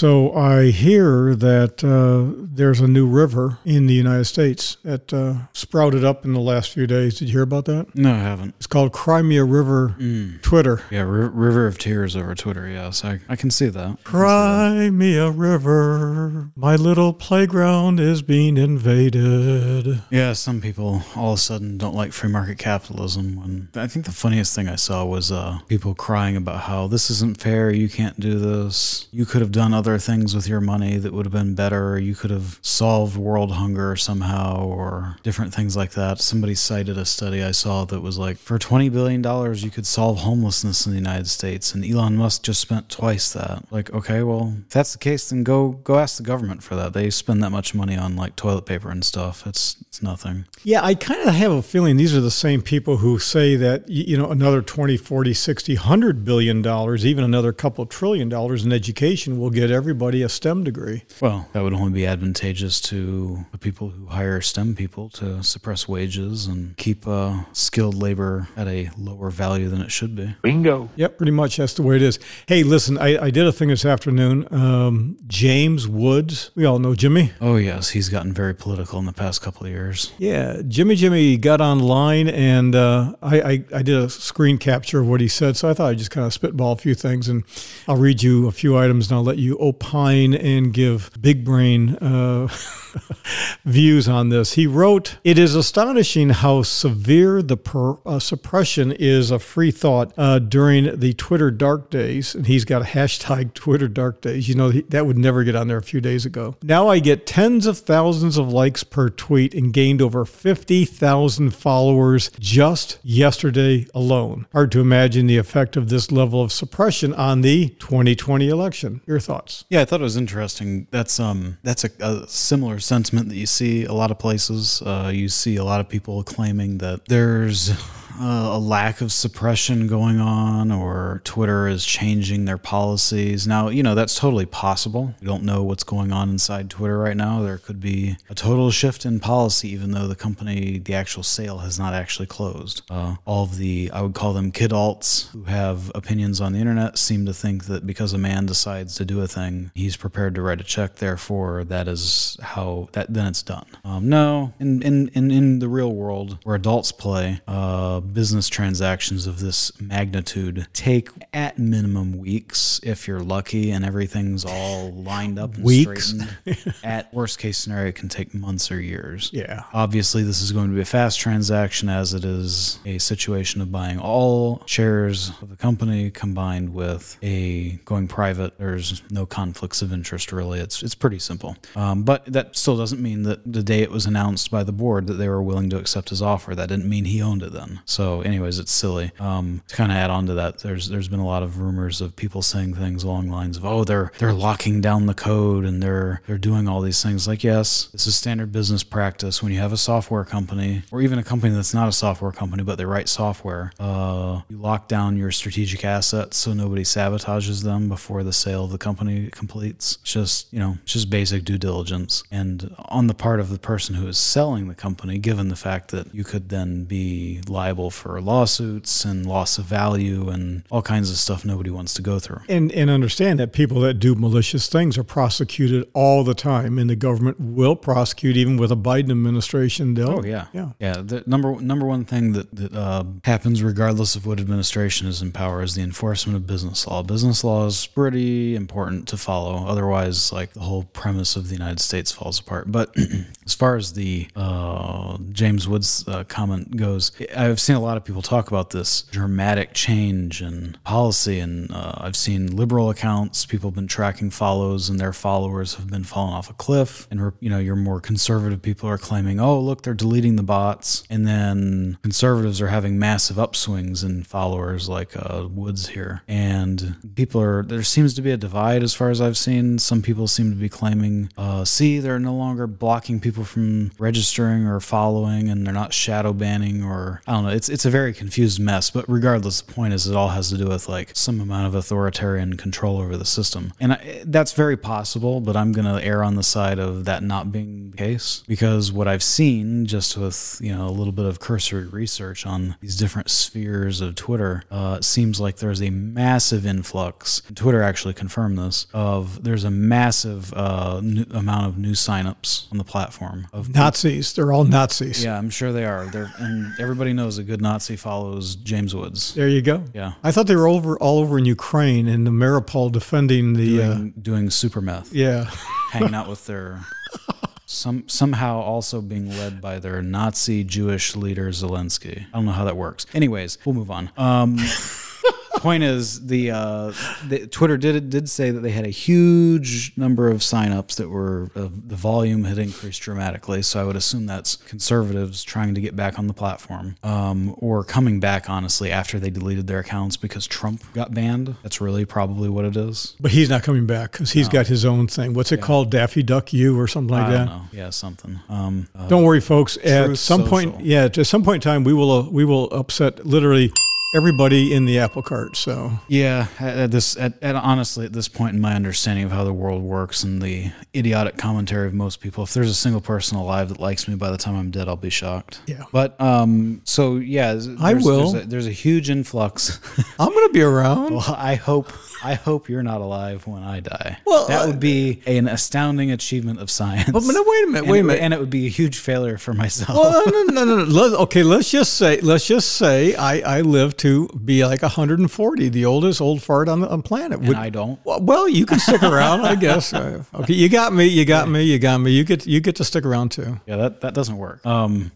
So I hear that uh, there's a new river in the United States that uh, sprouted up in the last few days. Did you hear about that? No, I haven't. It's called Cry Me a River Twitter. Yeah, R- River of Tears over Twitter. Yes, I, I can see that. Cry Me a River, my little playground is being invaded. Yeah, some people all of a sudden don't like free market capitalism. When I think the funniest thing I saw was uh, people crying about how this isn't fair. You can't do this. You could have done other things with your money that would have been better. You could have solved world hunger somehow, or different things like that. Somebody cited a study I saw that was like for twenty billion dollars you could solve homelessness in the United States, and Elon Musk just spent twice that. Like, okay, well, if that's the case, then go go ask the government for that. They spend that much money on like toilet paper and stuff. It's it's nothing. Yeah, I kind of have a feeling these are the same people who say that, you know, another 20, 40, 60, 100 billion dollars, even another couple trillion dollars in education will get everybody a STEM degree. Well, that would only be advantageous to the people who hire STEM people to suppress wages and keep uh, skilled labor at a lower value than it should be. Bingo. Yep, pretty much that's the way it is. Hey, listen, I, I did a thing this afternoon. Um, James Woods, we all know Jimmy. Oh, yes, he's gotten very political in the past couple of years. Yeah, Jimmy Jimmy got online and uh, I, I, I did a screen capture of what he said. So I thought I'd just kind of spitball a few things and I'll read you a few items and I'll let you opine and give big brain uh, views on this. He wrote, It is astonishing how severe the per, uh, suppression is of free thought uh, during the Twitter dark days. And he's got a hashtag Twitter dark days. You know, that would never get on there a few days ago. Now I get tens of thousands of likes per tweet and gained over 50,000 followers just yesterday alone. Hard to imagine the effect of this level of suppression on the 2020 election. Your thoughts? Yeah, I thought it was interesting. That's um that's a, a similar sentiment that you see a lot of places. Uh, you see a lot of people claiming that there's uh, a lack of suppression going on or Twitter is changing their policies. Now, you know, that's totally possible. We don't know what's going on inside Twitter right now. There could be a total shift in policy, even though the company, the actual sale has not actually closed. Uh, all of the, I would call them kid alts who have opinions on the internet seem to think that because a man decides to do a thing, he's prepared to write a check. Therefore, that is how that then it's done. Um, no, in, in, in, in the real world where adults play, uh, business transactions of this magnitude take at minimum weeks if you're lucky and everything's all lined up and Weeks? straightened. at worst case scenario, it can take months or years. Yeah. Obviously, this is going to be a fast transaction as it is a situation of buying all shares of the company combined with a going private. There's no conflicts of interest really. It's it's pretty simple. Um, but that still doesn't mean that the day it was announced by the board that they were willing to accept his offer. That didn't mean he owned it then. So, anyways, it's silly. Um, to kind of add on to that, there's there's been a lot of rumors of people saying things along the lines of, "Oh, they're they're locking down the code and they're they're doing all these things." Like, yes, this is standard business practice when you have a software company or even a company that's not a software company but they write software. Uh, you lock down your strategic assets so nobody sabotages them before the sale of the company completes. It's just you know, it's just basic due diligence and on the part of the person who is selling the company, given the fact that you could then be liable for lawsuits and loss of value and all kinds of stuff nobody wants to go through. And and understand that people that do malicious things are prosecuted all the time, and the government will prosecute even with a Biden administration. They'll, Oh yeah, yeah. yeah. The number number one thing that that uh, happens regardless of what administration is in power is the enforcement of business law. Business law is pretty important to follow. Otherwise, like the whole premise of the United States falls apart. But as far as the uh, James Woods uh, comment goes, I've seen a lot of people talk about this dramatic change in policy, and uh, I've seen liberal accounts. People have been tracking follows, and their followers have been falling off a cliff. And you know, your more conservative people are claiming, "Oh, look, they're deleting the bots," and then conservatives are having massive upswings in followers, like uh, Woods here. And people are there seems to be a divide as far as I've seen. Some people seem to be claiming, uh, "See, they're no longer blocking people from registering or following, and they're not shadow banning or I don't know." It's it's a very confused mess. But regardless, the point is it all has to do with like some amount of authoritarian control over the system, and I, that's very possible. But I'm gonna err on the side of that not being the case because what I've seen just with you know a little bit of cursory research on these different spheres of Twitter uh, seems like there's a massive influx. Twitter actually confirmed this of there's a massive uh, new, amount of new signups on the platform of Nazis. They're all Nazis. yeah, I'm sure they are. They're and everybody knows a good Nazi follows James Woods. There you go. Yeah. I thought they were over all over in Ukraine and the Mariupol defending the. Uh, Doing, doing super meth, yeah. hanging out with their some somehow also being led by their Nazi Jewish leader Zelensky. I don't know how that works. Anyways, we'll move on. Um, point is the, uh, the Twitter did did say that they had a huge number of signups that were uh, the volume had increased dramatically. So I would assume that's conservatives trying to get back on the platform um, or coming back honestly after they deleted their accounts because Trump got banned. That's really probably what it is. But he's not coming back because he's got his own thing. What's it called? Daffy Duck U or something like I that? don't know. Yeah, something. Um, uh, Don't worry, folks. At some point, yeah, at some point in time, we will uh, we will upset literally everybody in the apple cart. So Yeah, at, at this, at, at honestly, at this point in my understanding of how the world works and the idiotic commentary of most people, if there's a single person alive that likes me by the time I'm dead, I'll be shocked. Yeah. But um, so yeah, there's, I will. There's a, there's a huge influx. I'm going to be around. well, I hope, I hope you're not alive when I die. Well, that uh, would be an astounding achievement of science. But no, wait a minute, And wait a minute. and it would be a huge failure for myself. Well, no, no, no, no. Let, okay, let's just say, let's just say, I, I live to be like 140, the oldest old fart on the on planet. and I don't. Well, you can stick around, I guess. Okay, you got me. You got me. You got me. You get you get to stick around too. Yeah, that, that doesn't work. Um,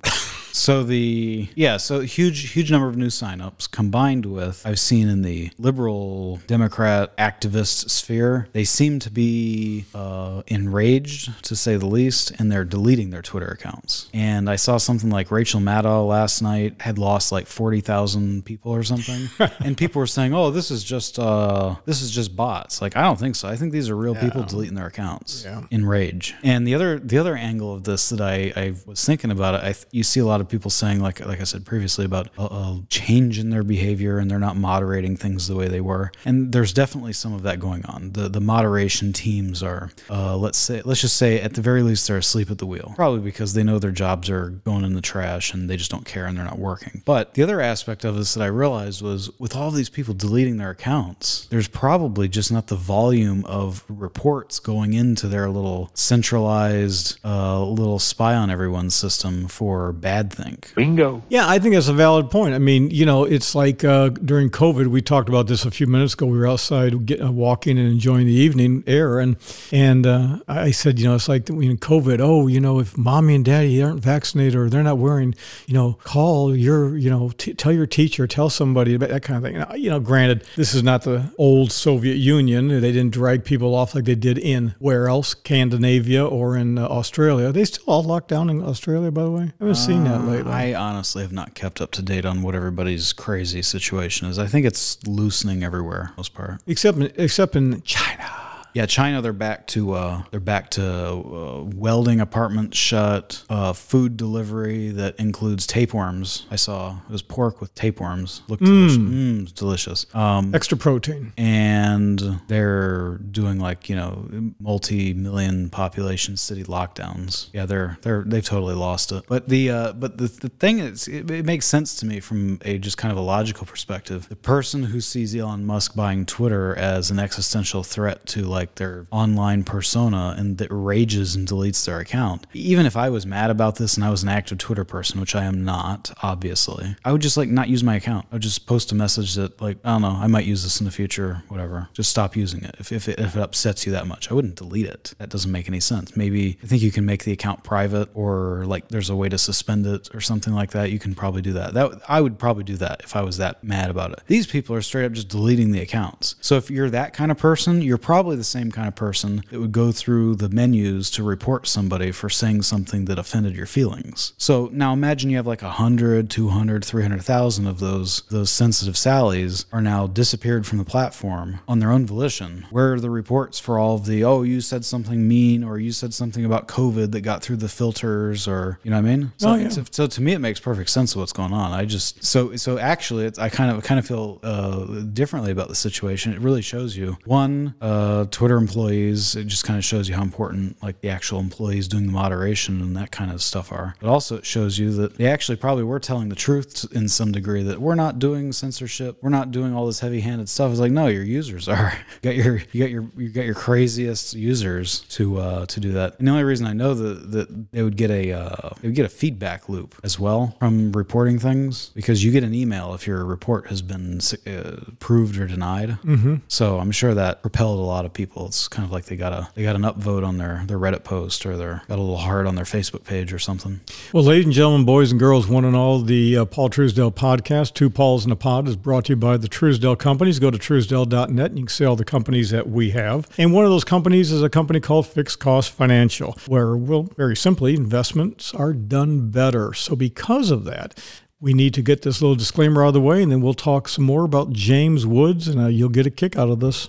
so the yeah, so huge huge number of new signups combined with I've seen in the liberal Democrat activist sphere, they seem to be uh, enraged to say the least, and they're deleting their Twitter accounts. And I saw something like Rachel Maddow last night had lost like forty thousand people or something, and people were saying, "Oh, this is just uh, this is just bots." Like I don't think so. I think these are real people deleting their accounts Yeah. in rage. And the other the other angle of this that I, I was thinking about it, I you see a lot of people saying like like I said previously about a, a change in their behavior and they're not moderating things the way they were. And there's definitely some of that going on. The the moderation teams are uh, let's say let's just say at the very least they're asleep at the wheel. Probably because they know their jobs are going in the trash and they just don't care and they're not working. But the other aspect of this that I realized was with all these people deleting their accounts, there's probably just not the volume of reports going into their little centralized uh, little spy on everyone system for bad think. Bingo. Yeah, I think that's a valid point. I mean, you know, it's like uh, during COVID, we talked about this a few minutes ago. We were outside get, uh, walking and enjoying the evening air, and and uh, I said, you know, it's like in COVID. Oh, you know, if mommy and daddy aren't vaccinated or they're not wearing, you know, call your, you know, t- tell your teacher, tell somebody about that kind of thing. Now, you know, granted, this is not the old Soviet Union. They didn't drag people off like they did in where else, Scandinavia or in uh, Australia. They still all locked down in Australia, by the way. I haven't seen that Uh, lately. I honestly have not kept up to date on what everybody's crazy situation is. I think it's loosening everywhere, most part. except except in China. Yeah, China. They're back to uh, they're back to uh, welding apartments shut, uh, food delivery that includes tapeworms. I saw it was pork with tapeworms. Looked delicious. Mm, delicious. Um, Extra protein. and they're doing like you know multi-million population city lockdowns. Yeah, they're they're they've totally lost it. But the uh, but the, the thing is, it, it makes sense to me from a just kind of a logical perspective. The person who sees Elon Musk buying Twitter as an existential threat to like their online persona and that rages and deletes their account. Even if I was mad about this and I was an active Twitter person, which I am not, obviously, I would just like not use my account. I would just post a message that like I don't know, I might use this in the future, whatever. Just stop using it if if it, if it upsets you that much. I wouldn't delete it. That doesn't make any sense. Maybe I think you can make the account private or like there's a way to suspend it or something like that. You can probably do that. That I would probably do that if I was that mad about it. These people are straight up just deleting the accounts. So if you're that kind of person, you're probably the same kind of person that would go through the menus to report somebody for saying something that offended your feelings. So now imagine you have like 100, 200, 300,000 of those those sensitive Sallys are now disappeared from the platform on their own volition. Where are the reports for all of the oh you said something mean or you said something about COVID that got through the filters or you know what I mean? So, Oh, yeah. so, so to me it makes perfect sense of what's going on. I just so so actually it's, I kind of kind of feel uh, differently about the situation. It really shows you one uh, Twitter employees. It just kind of shows you how important like the actual employees doing the moderation and that kind of stuff are. But also it shows you that they actually probably were telling the truth in some degree that we're not doing censorship. We're not doing all this heavy-handed stuff. It's like no, your users are. You got your you got your you got your craziest users to uh, to do that. And the only reason I know that that they would get a uh, they would get a feedback loop as well from reporting things because you get an email if your report has been uh, approved or denied. Mm-hmm. So I'm sure that propelled a lot of people. It's kind of like they got a they got an upvote on their their Reddit post or their got a little heart on their Facebook page or something. Well, ladies and gentlemen, boys and girls, one and all, the uh, Paul Truesdell podcast, Two Pauls in a Pod, is brought to you by the Truesdell Companies. Go to truesdell.net and you can see all the companies that we have. And one of those companies is a company called Fixed Cost Financial, where, well, very simply, investments are done better. So, because of that, we need to get this little disclaimer out of the way, and then we'll talk some more about James Woods, and uh, you'll get a kick out of this.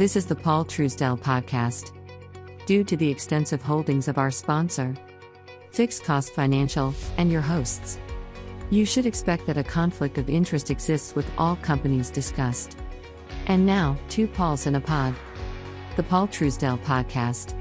This is the Paul Truesdell podcast. Due to the extensive holdings of our sponsor, Fixed Cost Financial, and your hosts, you should expect that a conflict of interest exists with all companies discussed. And now, two Pauls in a pod. The Paul Truesdell podcast.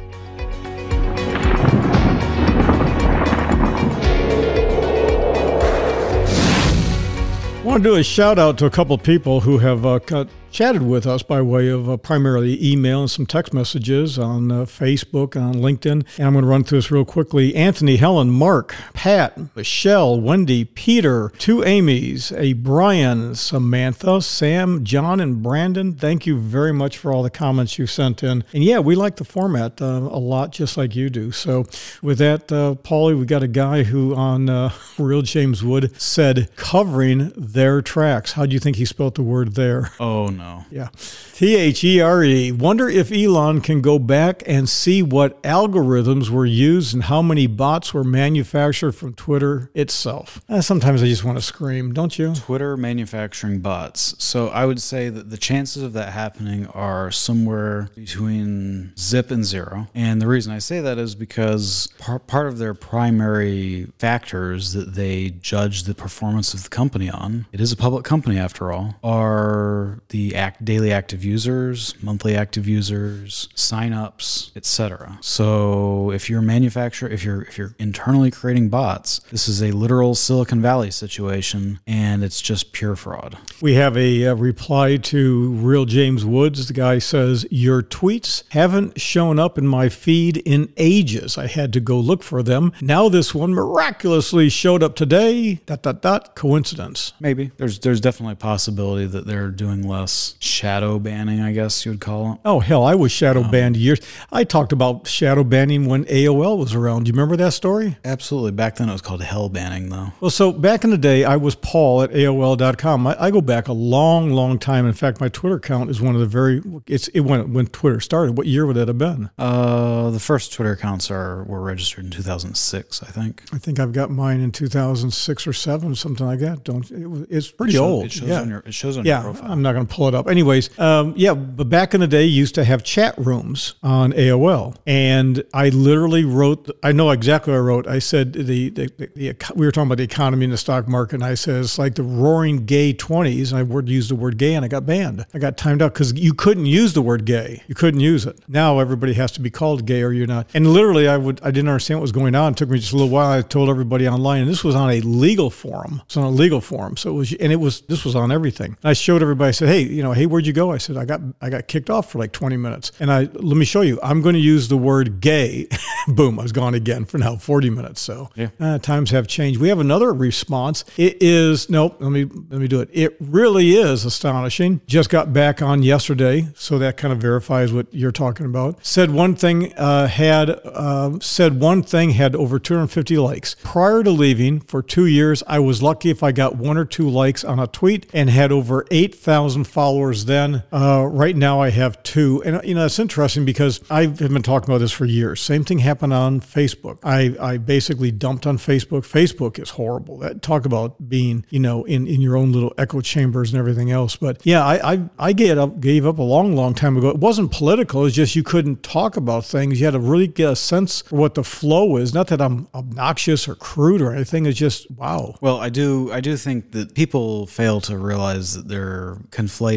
I want to do a shout out to a couple people who have uh, cut, chatted with us by way of uh, primarily email and some text messages on uh, Facebook, on LinkedIn. And I'm going to run through this real quickly. Anthony, Helen, Mark, Pat, Michelle, Wendy, Peter, two Amy's, a Brian, Samantha, Sam, John, and Brandon. Thank you very much for all the comments you sent in. And yeah, we like the format uh, a lot, just like you do. So with that, uh, Paulie, we got a guy who on uh, Real James Wood said covering their tracks. How do you think he spelled the word there? Oh no. Yeah. T H E R E. Wonder if Elon can go back and see what algorithms were used and how many bots were manufactured from Twitter itself. Uh, sometimes I just want to scream, don't you? Twitter manufacturing bots. So I would say that the chances of that happening are somewhere between zip and zero. And the reason I say that is because par- part of their primary factors that they judge the performance of the company on, it is a public company after all, are the act- daily active users, monthly active users, signups, etc. So if you're a manufacturer, if you're if you're internally creating bots, this is a literal Silicon Valley situation, and it's just pure fraud. We have a, uh reply to Real James Woods. The guy says, Your tweets haven't shown up in my feed in ages. I had to go look for them. Now this one miraculously showed up today. Dot, dot, dot. Coincidence. Maybe there's there's definitely a possibility that they're doing less shadow banning, I guess you would call it. Oh, hell, I was shadow banned years. I talked about shadow banning when AOL was around. Do you remember that story? Absolutely. Back then it was called hell banning, though. Well, so back in the day, I was Paul at AOL.com. I, I go back a long, long time. In fact, my Twitter account is one of the very. It's it when when Twitter started. What year would that have been? Uh, the first Twitter accounts are were registered in 2006, I think. I think I've got mine in 2006 or seven, something like that. Don't it, it's pretty Show- old. It shows yeah. on your it shows on yeah, your profile. I'm not going to pull it up. Anyways, um, yeah, but back in the day, used to have chat rooms on AOL, and I literally wrote. I know exactly what I wrote. I said the, the, the, the we were talking about the economy and the stock market, and I said it's like the roaring gay 20s, and I word used the word gay, and I got banned. I got timed out because you couldn't use the word gay. You couldn't use it. Now everybody has to be called gay, or you're not. And literally, I would I didn't understand what was going on. It took me just a little while. I told everybody online, and this was on a legal forum. It's on a legal forum, so it was, and it was this was on everything. I showed everybody. I said, hey, you know, hey, where'd you go? I said, I got I got kicked off for like 20 minutes, and I let me show you. I'm going to use the word gay. Boom, I was gone again for now 40 minutes. So Yeah. uh, times have changed. We have another response. It is nope. Let me let me do it. It really is astonishing. Just got back on yesterday, so that kind of verifies what you're talking about. Said one thing uh, had uh, said one thing had over 250 likes prior to leaving for two years. I was lucky if I got one or two likes on a tweet and had over 8,000 followers then. Uh, right now, I have two, and you know that's interesting because I've been talking about this for years. Same thing happened on Facebook. I, I basically dumped on Facebook. Facebook is horrible. That talk about being you know in, in your own little echo chambers and everything else. But yeah, I I, I gave up gave up a long long time ago. It wasn't political. It's just you couldn't talk about things. You had to really get a sense for what the flow is. Not that I'm obnoxious or crude or anything. It's just wow. Well, I do I do think that people fail to realize that they're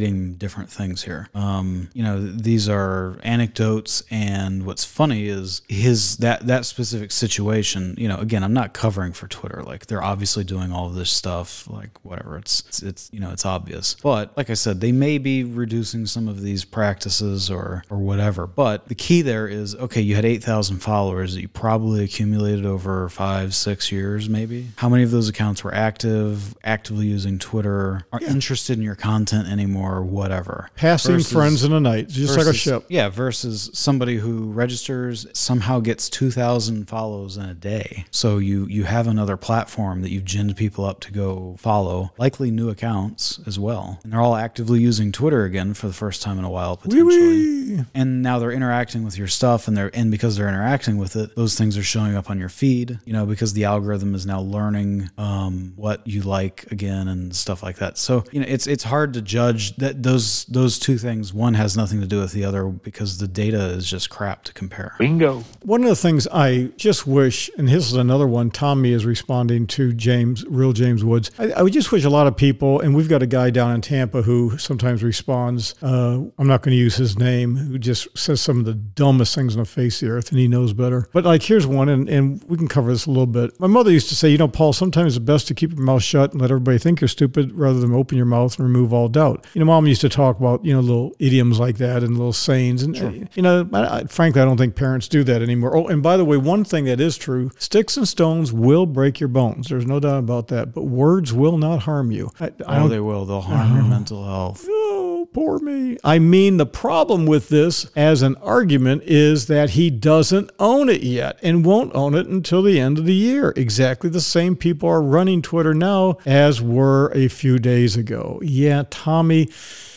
conflating different things here. Um, you know, these are anecdotes, and what's funny is his that that specific situation. You know, again, I'm not covering for Twitter. Like they're obviously doing all of this stuff. Like whatever, it's it's, it's you know it's obvious. But like I said, they may be reducing some of these practices or or whatever. But the key there is okay. You had eight thousand followers that you probably accumulated over five six years, maybe. How many of those accounts were active, actively using Twitter, are interested in your content anymore, whatever. Passing Versus- friends in a night, just like a ship. Yeah, versus somebody who registers somehow gets 2,000 follows in a day. So you you have another platform that you've ginned people up to go follow, likely new accounts as well. And they're all actively using Twitter again for the first time in a while potentially. Wee-wee. And now they're interacting with your stuff and they're and because they're interacting with it, those things are showing up on your feed, you know, because the algorithm is now learning um, what you like again and stuff like that. So, you know, it's it's hard to judge that those those two things one has nothing to do with the other because the data is just crap to compare. Bingo. One of the things I just wish, and this is another one, Tommy is responding to James, real James Woods. I, I would just wish a lot of people, and we've got a guy down in Tampa who sometimes responds. Uh, I'm not going to use his name, who just says some of the dumbest things on the face of the earth, and he knows better. But like, here's one, and, and we can cover this a little bit. My mother used to say, you know, Paul, sometimes it's best to keep your mouth shut and let everybody think you're stupid rather than open your mouth and remove all doubt. You know, mom used to talk about, you know, little idioms like that and little sayings. And, uh, you know, I, I, frankly, I don't think parents do that anymore. Oh, and by the way, one thing that is true sticks and stones will break your bones. There's no doubt about that. But words will not harm you. I, I Oh, they will. They'll harm your mental health. Oh, poor me. I mean, the problem with this as an argument is that he doesn't own it yet and won't own it until the end of the year. Exactly the same people are running Twitter now as were a few days ago. Yeah, Tommy.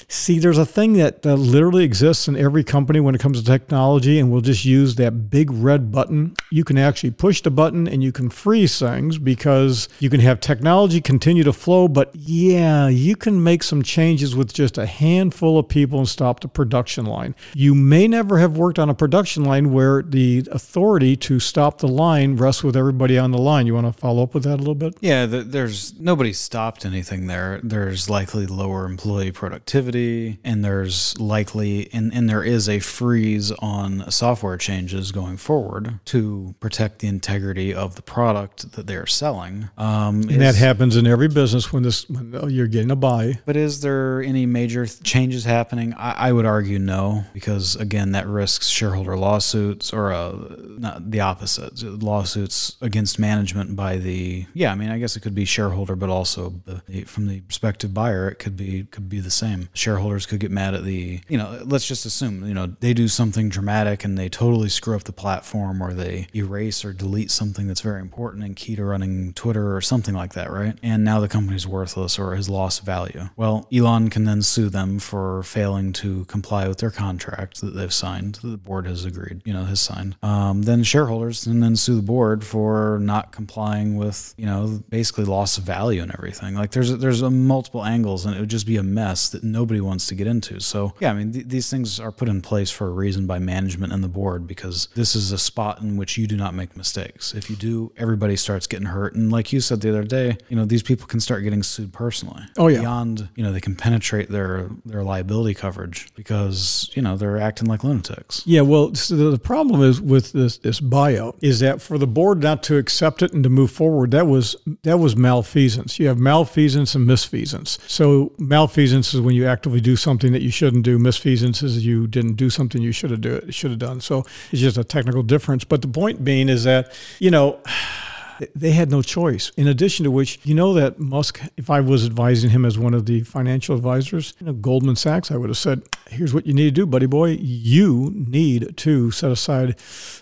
See, there's a thing that uh, literally exists in every company when it comes to technology, and we'll just use that big red button. You can actually push the button and you can freeze things because you can have technology continue to flow. But yeah, you can make some changes with just a handful of people and stop the production line. You may never have worked on a production line where the authority to stop the line rests with everybody on the line. You want to follow up with that a little bit? Yeah, th- there's nobody stopped anything there. There's likely lower employee productivity, and there's likely and, and there is a freeze on software changes going forward to protect the integrity of the product that they're selling. Um, And that happens in every business when this when oh, you're getting a buy. But is there any major th- changes happening? I, I would argue no, because again, that risks shareholder lawsuits or uh, not the opposite lawsuits against management by the yeah. I mean, I guess it could be shareholder, but also the, the, from the prospective buyer, it could be could be the same. Shareholders could get mad at the you know. Let's just assume you know they do something dramatic and they totally screw up the platform, or they erase or delete something that's very important and key to running Twitter or something like that, right? And now the company's worthless or has lost value. Well, Elon can then sue them for failing to comply with their contract that they've signed, that the board has agreed, you know, has signed. Um, then shareholders can then sue the board for not complying with, you know, basically loss of value and everything. Like there's there's multiple angles, and it would just be a mess that nobody wants to get into. So yeah, I mean th- these things are put in place for a reason by management and the board because this is a spot in which you do not make mistakes. If you do, everybody starts getting hurt, and like you said the other day, you know these people can start getting sued personally. Oh, yeah. beyond you know they can penetrate their their liability coverage because you know they're acting like lunatics. Yeah, well, so the problem is with this this buyout is that for the board not to accept it and to move forward, that was that was malfeasance. You have malfeasance and misfeasance. So malfeasance is when you actively do something that you shouldn't do. Misfeasance is you didn't do something you should have do should have done. So it's just a technical difference. But the point being is that you know they had no choice. In addition to which, you know that Musk, if I was advising him as one of the financial advisors, you know, Goldman Sachs, I would have said, here's what you need to do, buddy boy. You need to set aside,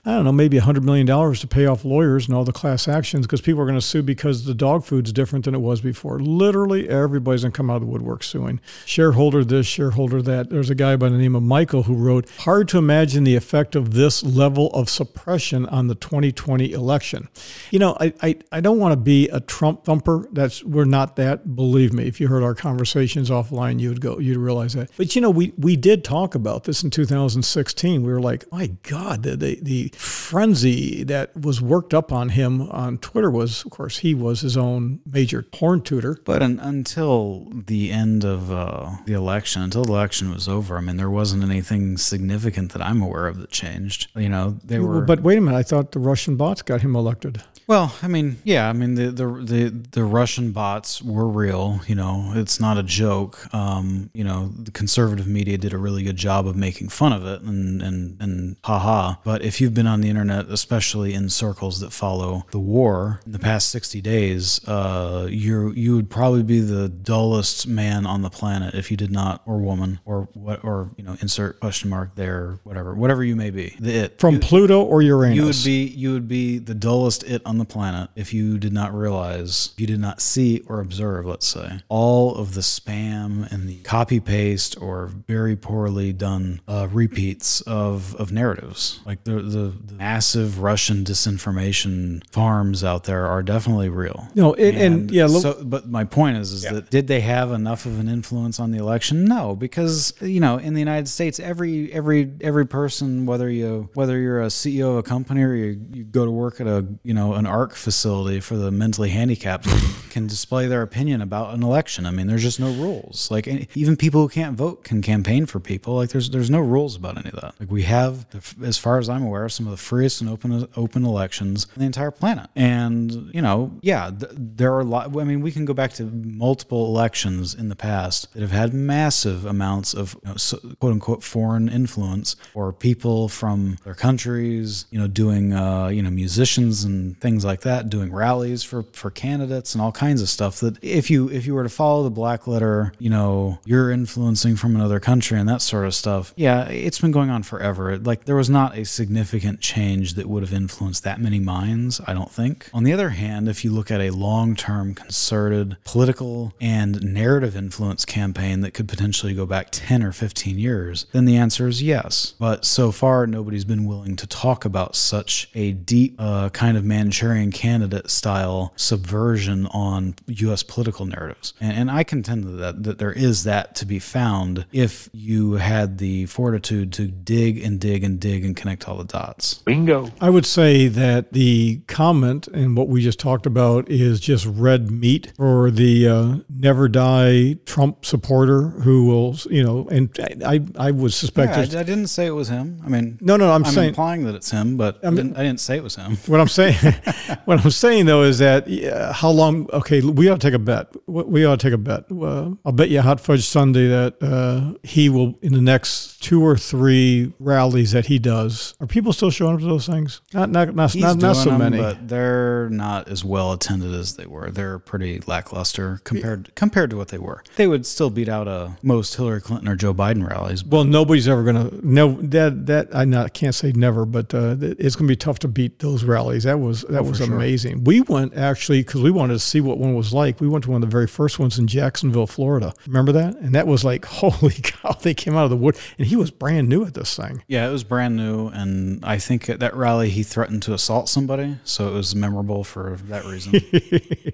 I don't know, maybe $100 million to pay off lawyers and all the class actions because people are going to sue because the dog food's different than it was before. Literally everybody's going to come out of the woodwork suing. Shareholder this, shareholder that. There's a guy by the name of Michael who wrote, Hard to imagine the effect of this level of suppression on the 2020 election. You know, I, I, I don't want to be a Trump thumper. That's we're not that. Believe me, if you heard our conversations offline, you would go, you'd realize that. But you know, we we did talk about this in 2016. We were like, my God, the the, the frenzy that was worked up on him on Twitter was, of course, he was his own major porn tutor. But un, until the end of uh, the election, until the election was over, I mean, there wasn't anything significant that I'm aware of that changed. You know, they were. But wait a minute, I thought the Russian bots got him elected. Well, I mean, yeah, I mean the, the the the Russian bots were real. You know, it's not a joke. Um, you know, the conservative media did a really good job of making fun of it and and and haha. But if you've been on the internet, especially in circles that follow the war in the past sixty days, uh, you you would probably be the dullest man on the planet if you did not or woman or what or you know insert question mark there whatever whatever you may be the it From You- Pluto or Uranus? you would be you would be the dullest it on the planet if you did not realize, if you did not see or observe, let's say, all of the spam and the copy paste or very poorly done uh, repeats of, of narratives. Like the, the the massive Russian disinformation farms out there are definitely real. No, and, and, yeah, look, so, but my point is, is that did they have enough of an influence on the election? No, because you know, in the United States, every every every person, whether you whether you're a CEO of a company or you, you go to work at a you know an Facility for the mentally handicapped, can display their opinion about an election. I mean, there's just no rules. Like even people who can't vote can campaign for people. Like there's there's no rules about any of that. Like we have, as far as I'm aware, some of the freest and open open elections on the entire planet. And you know, yeah, th- there are a lot. I mean, we can go back to multiple elections in the past that have had massive amounts of you know, quote unquote foreign influence or people from their countries, you know, doing uh, you know musicians and things like that, doing rallies for for candidates and all kinds of stuff. That if you if you were to follow the black letter, you know, you're influencing from another country and that sort of stuff. Yeah, it's been going on forever. Like there was not a significant change that would have influenced that many minds. I don't think. On the other hand, if you look at a long term concerted political and narrative influence campaign that could potentially go back 10 or 15 years, then the answer is yes. But so far, nobody's been willing to talk about such a deep uh, kind of Manchurian candidate style subversion on U.S. political narratives. And, and I contend that, that there is that to be found if you had the fortitude to dig and dig and dig and connect all the dots. Bingo. I would say that the comment and what we just talked about is just red meat for the uh, never die Trump supporter who will, you know, and I I would suspect Yeah, I, I didn't say it was him. I mean, no, no, I'm, I'm saying implying that it's him, but I, didn't, I didn't say it was him. what I'm saying, what I'm saying though is that yeah, how long? Okay, we ought to take a bet. We ought to take a bet. Uh, I'll bet you a hot fudge Sunday that uh, he will in the next two or three rallies that he does. Are people still showing up to those things? Not not not He's not, not so them, many. but they're not as well attended as they were. They're pretty lackluster compared compared to what they were. They would still beat out uh, most Hillary Clinton or Joe Biden rallies. Well, nobody's ever going to no that that I not can't say never, but uh, it's going to be tough to beat those rallies. That was that was amazing. We went actually because we wanted to see what one was like. We went to one of the very first ones in Jacksonville, Florida. Remember that? And that was like holy cow! They came out of the wood, and he was brand new at this thing. Yeah, it was brand new, and I think at that rally he threatened to assault somebody, so it was memorable for that reason.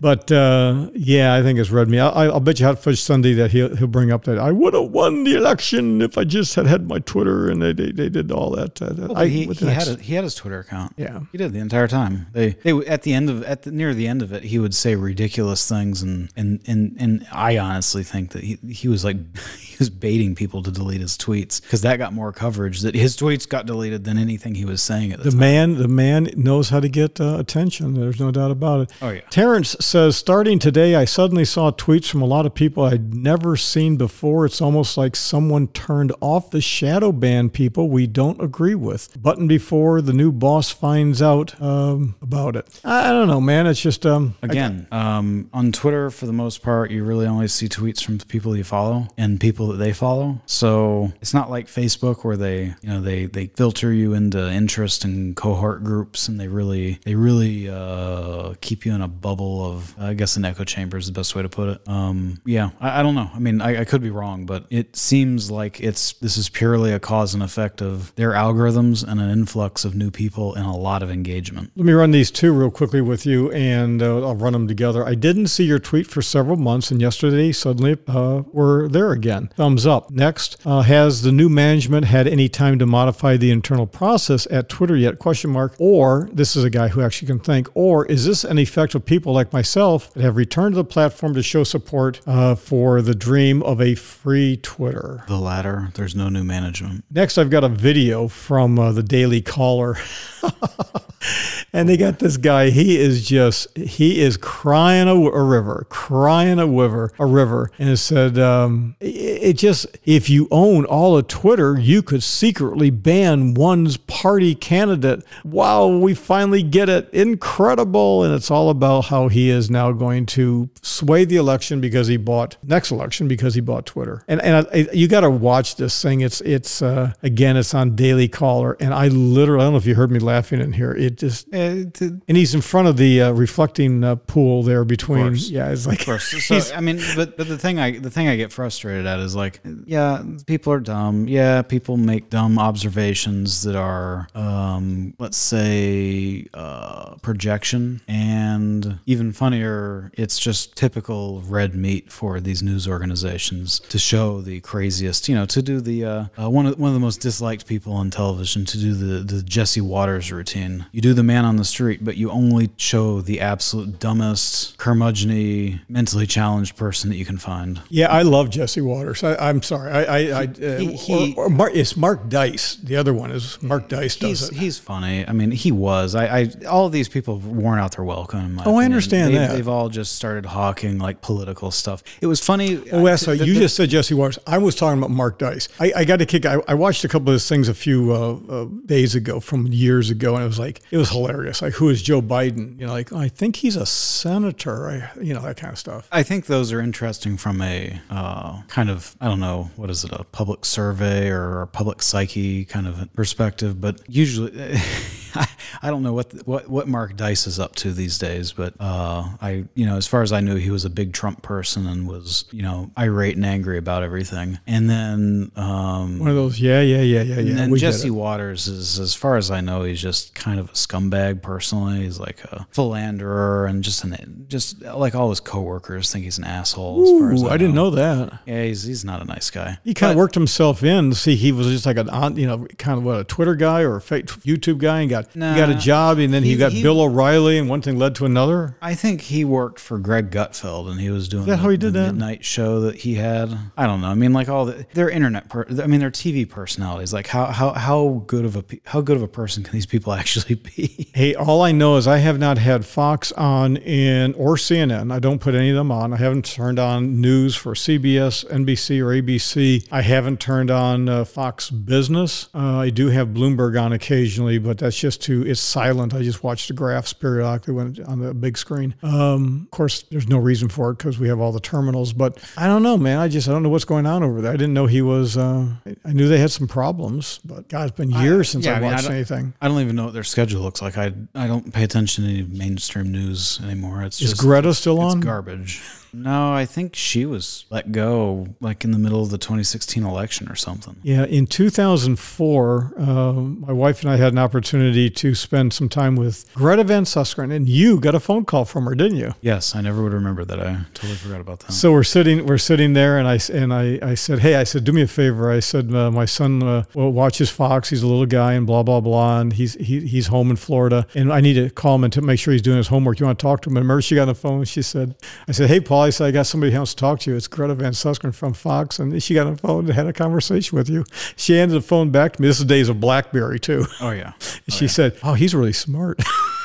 But uh, yeah, I think it's red meat. I, I'll bet you hot fudge Sunday that he'll he'll bring up that I would have won the election if I just had had my Twitter and they they, they did all that. Uh, Well, I, he, he had a, he had his Twitter account. Yeah. he did the entire time. They they at the end of at the near the end of it, he would say ridiculous things, and and and and I honestly think that he he was like was baiting people to delete his tweets because that got more coverage. That his tweets got deleted than anything he was saying at the, The time. man, the man knows how to get uh, attention. There's no doubt about it. Oh, yeah. Terrence says, starting today, I suddenly saw tweets from a lot of people I'd never seen before. It's almost like someone turned off the shadow ban people we don't agree with. Button before the new boss finds out um, about it. I, I don't know, man. It's just um, Again, um, on Twitter, for the most part, you really only see tweets from the people you follow and people that they follow. So it's not like Facebook where they, you know, they they filter you into interest and cohort groups, and they really they really uh, keep you in a bubble of, I guess, an echo chamber is the best way to put it. Um, yeah, I, I don't know. I mean, I, I could be wrong, but it seems like it's this is purely a cause and effect of their algorithms and an influx of new people and a lot of engagement. Let me run these two real quickly with you, and uh, I'll run them together. I didn't see your tweet for several months, and yesterday suddenly uh, we're there again. Thumbs up. Next, uh, has the new management had any time to modify the internal process at Twitter yet? Question mark. Or this is a guy who actually can think. Or is this an effect of people like myself that have returned to the platform to show support uh, for the dream of a free Twitter? The latter, there's no new management. Next, I've got a video from uh, the Daily Caller. and they got this guy. He is just, he is crying a, a river, crying a river, a river. And it said, um, it, it just, if you own all of Twitter, you could secretly ban one's party candidate. Wow, we finally get it. Incredible. And it's all about how he is now going to sway the election because he bought, next election because he bought Twitter. And, and I, you got to watch this thing. It's, it's, uh, again, it's on Daily Caller. And I literally, I don't know if you heard me laughing in here. It just, and he's in front of the uh, reflecting uh, pool there between. course. Yeah, it's like Of course. So I mean, but but the thing I the thing I get frustrated at is like, yeah, people are dumb. Yeah, people make dumb observations that are, um, let's say, uh, projection, and even funnier, it's just typical red meat for these news organizations to show the craziest. You know, to do the uh, uh, one of one of the most disliked people on television to do the the Jesse Watters routine. You do the man on the street, but you only show the absolute dumbest, curmudgeony, mentally challenged person that you can find. Yeah, I love Jesse Watters. I, I'm sorry. I, I, I uh, He- he- or, or Mark, it's Mark Dice. The other one is Mark Dice does He's it. he's funny. I mean, he was. I, I all of these people have worn out their welcome. in my Oh, I understand They've, that. They've all just started hawking like political stuff. It was funny. Oh, that's uh, right. You the- just said Jesse Watters. I was talking about Mark Dice. I, I got a kick. I, I watched a couple of his things a few uh, uh, days ago from years ago, and it was like it was hilarious. Like, who is Joe Biden? You know, like I think he's a senator. I, you know, that kind of stuff. I think those are interesting from a uh, kind of I don't know what is it a public survey or a public psyche kind of perspective, but usually I, don't know what what what Mark Dice is up to these days, but uh, I you know as far as I knew he was a big Trump person and was you know irate and angry about everything, and then um, One of those. Yeah, yeah, yeah, yeah, yeah. and then Jesse. Watters is, as far as I know, he's just kind of a scumbag personally. He's like a philanderer and just an just like all his coworkers think he's an asshole. as far as Ooh, I, I didn't know that. Yeah, he's he's not a nice guy. He kind of worked himself in. See, he was just like an, you know, kind of what a Twitter guy or a fake YouTube guy, and got he got a job, and then he, He- got he- Bill O'Reilly, and one thing led to another. I think he worked for Greg Gutfeld, and he was doing that the, how he did that? midnight show that he had. I don't know. I mean, like all the they're internet. Per, I mean, they're TV personalities. Like how how how good of a how good of a person can these people actually be? Hey, all I know is I have not had Fox on in or CNN. I don't put any of them on. I haven't turned on news for CBS, NBC, or ABC. I haven't turned on uh, Fox Business. Uh, I do have Bloomberg on occasionally, but that's just to it's silent. I just watch the graphs periodically when on the big screen. Um, of course, there's no reason for it because we have all the terminals. But I don't know, man. I just I don't know what's going on over there. I didn't know he was. Uh, I- I knew they had some problems, but God, it's been years since yeah, I, I mean, watched don't- anything. I don't even know what their schedule looks like. I I don't pay attention to any mainstream news anymore. It's Is just Greta still it's on? garbage. No, I think she was let go like in the middle of the 2016 election or something. Yeah, in 2004, uh, my wife and I had an opportunity to spend some time with Greta Van Susteren, and you got a phone call from her, didn't you? Yes, I never would remember that. I totally forgot about that. So we're sitting, we're sitting there, and I and I, I said, hey, I said, do me a favor. I said, uh, my son uh, watches Fox. He's a little guy, and blah blah blah, and he's he, he's home in Florida, and I need to call him and to make sure he's doing his homework. You want to talk to him? And remember, she got on the phone. She said, I said, hey, Paul, Paul, I said, I got somebody who wants to talk to you. It's Greta Van Susteren from Fox. And she got on the phone and had a conversation with you. She handed the phone back to me. This is days of Blackberry, too. Oh yeah. Oh, she said, Oh, he's really smart.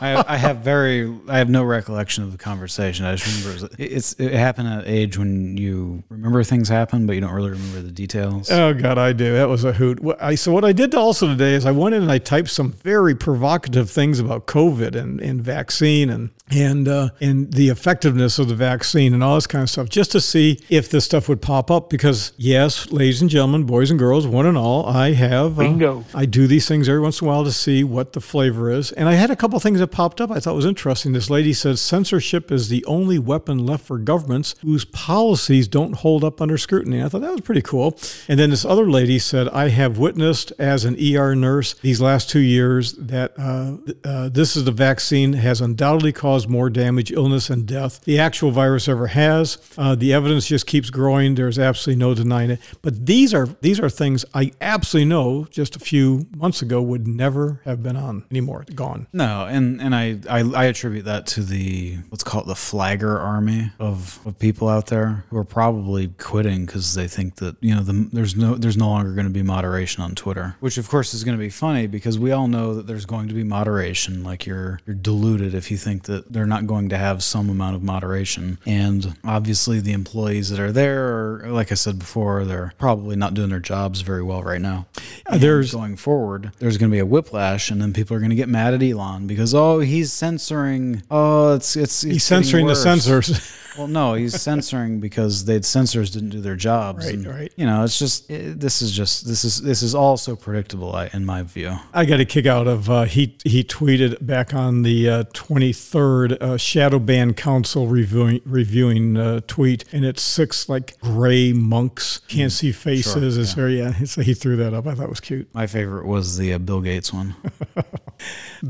I, I have very, I have no recollection of the conversation. I just remember it was- it's it happened at an age when you remember things happen, but you don't really remember the details. Oh God, I do. That was a hoot. I, so what I did also today is I went in and I typed some very provocative things about COVID and, and vaccine and and uh, and the effectiveness of the vaccine and all this kind of stuff, just to see if this stuff would pop up. Because yes, ladies and gentlemen, boys and girls, one and all, I have uh, Bingo. I do these things every once in a while to see what the flavor is. And I had a couple things that popped up I thought was interesting. This lady says censorship is the only weapon left for governments whose policies don't hold up under scrutiny. I thought that was pretty cool. And then this other lady said, I have witnessed as an ER nurse these last two years that uh, uh, this is the vaccine has undoubtedly caused more damage, illness, and death. The actual virus ever has. Uh, the evidence just keeps growing. There's absolutely no denying it. But these are these are things I absolutely know just a few months ago would never have been on anymore. Gone. No, and and I, I I attribute that to the let's call it the flagger army of, of people out there who are probably quitting because they think that you know the, there's no there's no longer going to be moderation on Twitter, which of course is going to be funny because we all know that there's going to be moderation. Like you're you're deluded if you think that they're not going to have some amount of moderation, and obviously the employees that are there, are, like I said before, they're probably not doing their jobs very well right now. And there's- going forward, there's going to be a whiplash, and then people are going to get mad at Elon because oh, he's censoring. Oh, it's it's, it's He's censoring the censors. Well, no, he's censoring because the censors didn't do their jobs. Right, and, right. You know, it's just it, this is just this is this is all so predictable I, in my view. I got a kick out of uh, he he tweeted back on the uh, 23rd uh, Shadow Ban Council reviewing reviewing uh, tweet, and it's six like gray monks can't see faces. it's very yeah. So he threw that up. I thought it was cute. My favorite was the uh, Bill Gates one.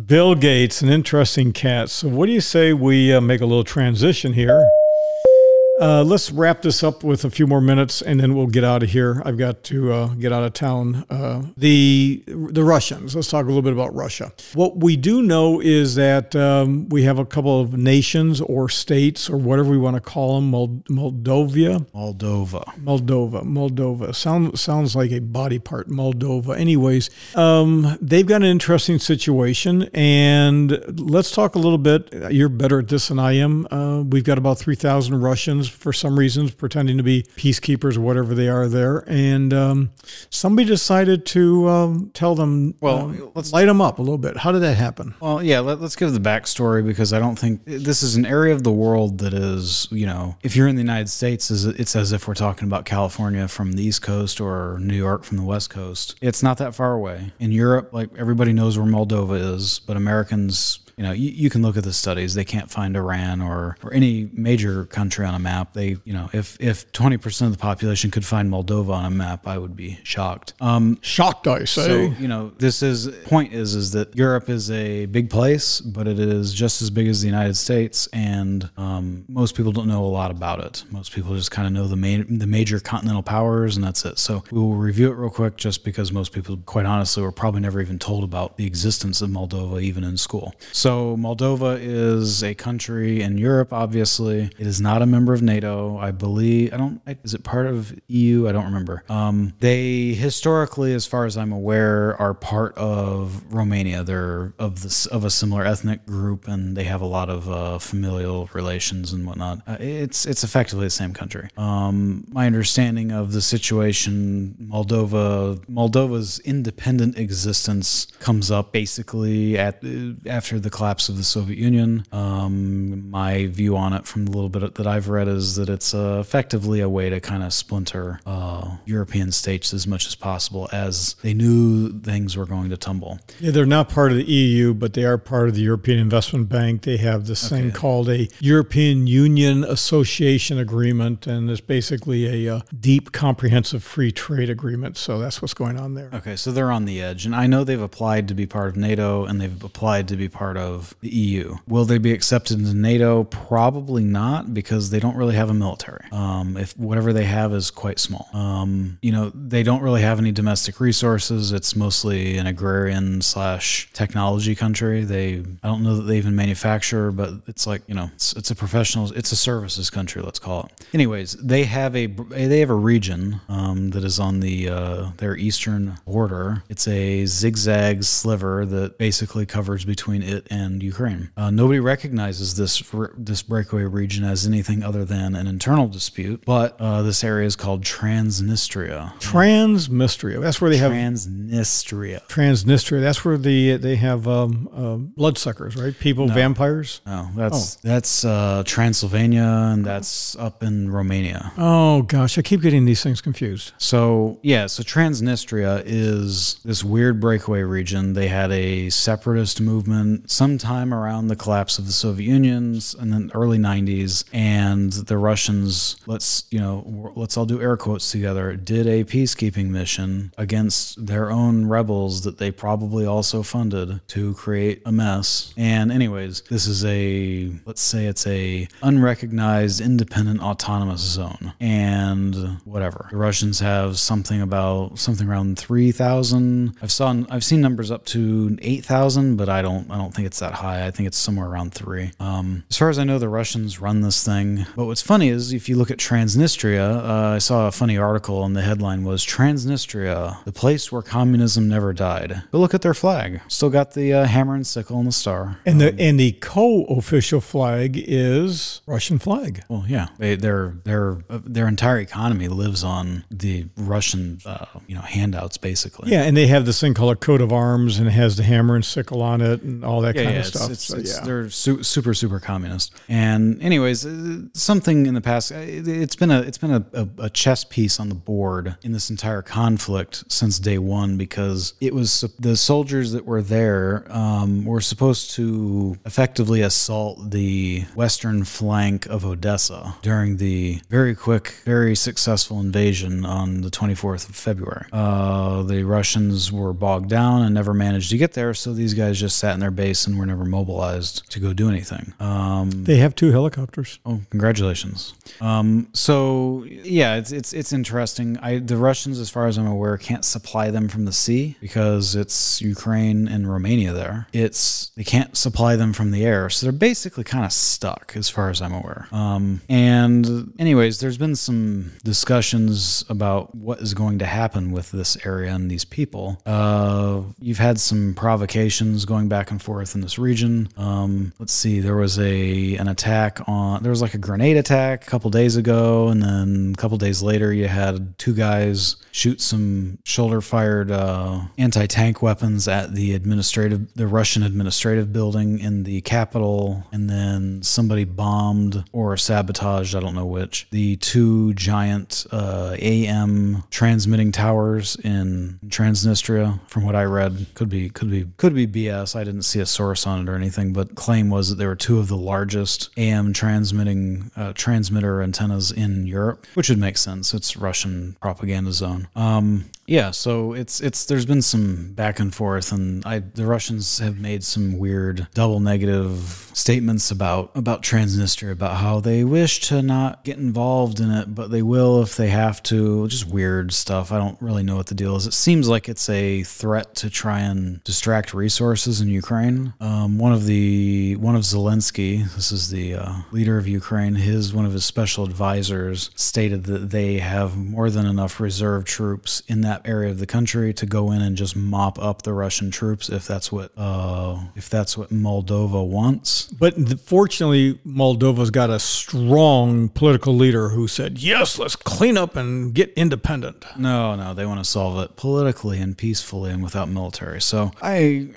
Bill Gates, an interesting cat. So what do you say we uh, make a little transition here? Uh, let's wrap this up with a few more minutes, and then we'll get out of here. I've got to uh, get out of town. Uh, the the Russians. Let's talk a little bit about Russia. What we do know is that um, we have a couple of nations or states or whatever we want to call them. Mold- Moldovia, Moldova. Moldova, Moldova. Sound, sounds like a body part, Moldova. Anyways, um, they've got an interesting situation. And let's talk a little bit. You're better at this than I am. Uh, we've got about 3,000 Russians for some reasons pretending to be peacekeepers or whatever they are there. And um, somebody decided to um, tell them, Well, um, let's- light them up a little bit. How did that happen? Well, yeah, let, us give the backstory because I don't think this is an area of the world that is, you know, if you're in the United States, it's as if we're talking about California from the East Coast or New York from the West Coast. It's not that far away. In Europe, like everybody knows where Moldova is, but Americans you know, you, you can look at the studies. They can't find Iran or, or any major country on a map. They, you know, if if 20% of the population could find Moldova on a map, I would be shocked. Um, Shocked, I say. so you know, this is point is is that Europe is a big place, but it is just as big as the United States, and um, most people don't know a lot about it. Most people just kind of know the main the major continental powers, and that's it. So we will review it real quick, just because most people, quite honestly, were probably never even told about the existence of Moldova even in school. So Moldova is a country in Europe. Obviously, it is not a member of NATO. I believe I don't. Is it part of EU? I don't remember. Um, they historically, as far as I'm aware, are part of Romania. They're of this of a similar ethnic group, and they have a lot of uh, familial relations and whatnot. Uh, it's it's effectively the same country. Um, my understanding of the situation, Moldova, Moldova's independent existence comes up basically at after the collapse of the Soviet Union. Um, my view on it, from the little bit that I've read, is that it's uh, effectively a way to kind of splinter uh, European states as much as possible, as they knew things were going to tumble. Yeah, they're not part of the EU, but they are part of the European Investment Bank. They have this thing called a European Union Association Agreement, and it's basically a uh, deep, comprehensive free trade agreement. So that's what's going on there. Okay, so they're on the edge, and I know they've applied to be part of NATO, and they've applied to be part of of the EU. Will they be accepted into NATO? Probably not, because they don't really have a military. Um, if whatever they have is quite small, um, you know, they don't really have any domestic resources. It's mostly an agrarian slash technology country. They, I don't know that they even manufacture, but it's like you know, it's, it's a professional, it's a services country. Let's call it. Anyways, they have a they have a region um, that is on the uh, their eastern border. It's a zigzag sliver that basically covers between it and Ukraine. Uh, nobody recognizes this this breakaway region as anything other than an internal dispute, but uh, this area is called Transnistria. Transnistria. That's where they have Transnistria. Transnistria. That's where the they have um, uh, bloodsuckers, right? People, vampires. Oh, that's that's uh, Transylvania, and that's up in Romania. Oh gosh, I keep getting these things confused. So yeah, so Transnistria is this weird breakaway region. They had a separatist movement sometime around the collapse of the Soviet Union and then early '90s, and the Russians, let's you know, let's all do air quotes together, did a peacekeeping mission against their own rebels that they probably also funded to create a mess. And anyways, this is a let's say it's a unrecognized independent autonomous zone and whatever. The Russians have something about something around 3,000. I've saw I've seen numbers up to 8,000, but I don't I don't think it's that high. I think it's somewhere around 3. Um, as far as I know the Russians run this thing. But what's funny is if you look at Transnistria, uh, I saw a funny article and the headline was Transnistria, the place where communism never died. But look at their flag. Still got the uh, hammer and sickle and the star. And the and the co-official flag is Russian flag. Well, yeah, they, their their uh, their entire economy lives on the Russian, uh, you know, handouts basically. Yeah, and they have this thing called a coat of arms, and it has the hammer and sickle on it, and all that Yeah, kind yeah, of it's, stuff. it's, So, it's- yeah. they're su- super super communist. And anyways, uh, something in the past, uh, it, it's been a it's been a, a, a chess piece on the board in this entire conflict since day one because it was the soldiers that were there um, were supposed to effectively assault the western flank of Odessa during the very quick, very successful invasion on the 24th of February. Uh, the Russians were bogged down and never managed to get there, so these guys just sat in their base and were never mobilized to go do anything. Um, they have two helicopters. Oh, congratulations. Um, so yeah, it's it's it's interesting. I the Russians, as far as I'm aware, can't supply them from the sea because it's Ukraine and Romania there. It's they can't supply them from the air, so they're basically kind of stuck, as far as I'm aware. Um, and anyways, there's been some discussions about what is going to happen with this area and these people. Uh, you've had some provocations going back and forth this region. Um, let's see, there was a an attack on there was like a grenade attack a couple days ago, and then a couple days later you had two guys shoot some shoulder fired uh, anti tank weapons at the administrative the Russian administrative building in the capital, and then somebody bombed or sabotaged I don't know which the two giant uh, AM transmitting towers in Transnistria. From what I read, could be could be could be BS. I didn't see a source on it or anything, but claim was that they were two of the largest AM transmitting uh, transmitter antennas in Europe, which would make sense. It's Russian propaganda zone. Um, yeah, so it's it's there's been some back and forth, and I the Russians have made some weird double negative statements about about Transnistria, about how they wish to not get involved in it, but they will if they have to. Just weird stuff. I don't really know what the deal is. It seems like it's a threat to try and distract resources in Ukraine. Um, one of the one of Zelensky, this is the uh, leader of Ukraine, his one of his special advisors stated that they have more than enough reserve troops in that area of the country to go in and just mop up the Russian troops if that's what uh, if that's what Moldova wants. But fortunately, Moldova's got a strong political leader who said, "Yes, let's clean up and get independent." No, no, they want to solve it politically and peacefully and without military. So I,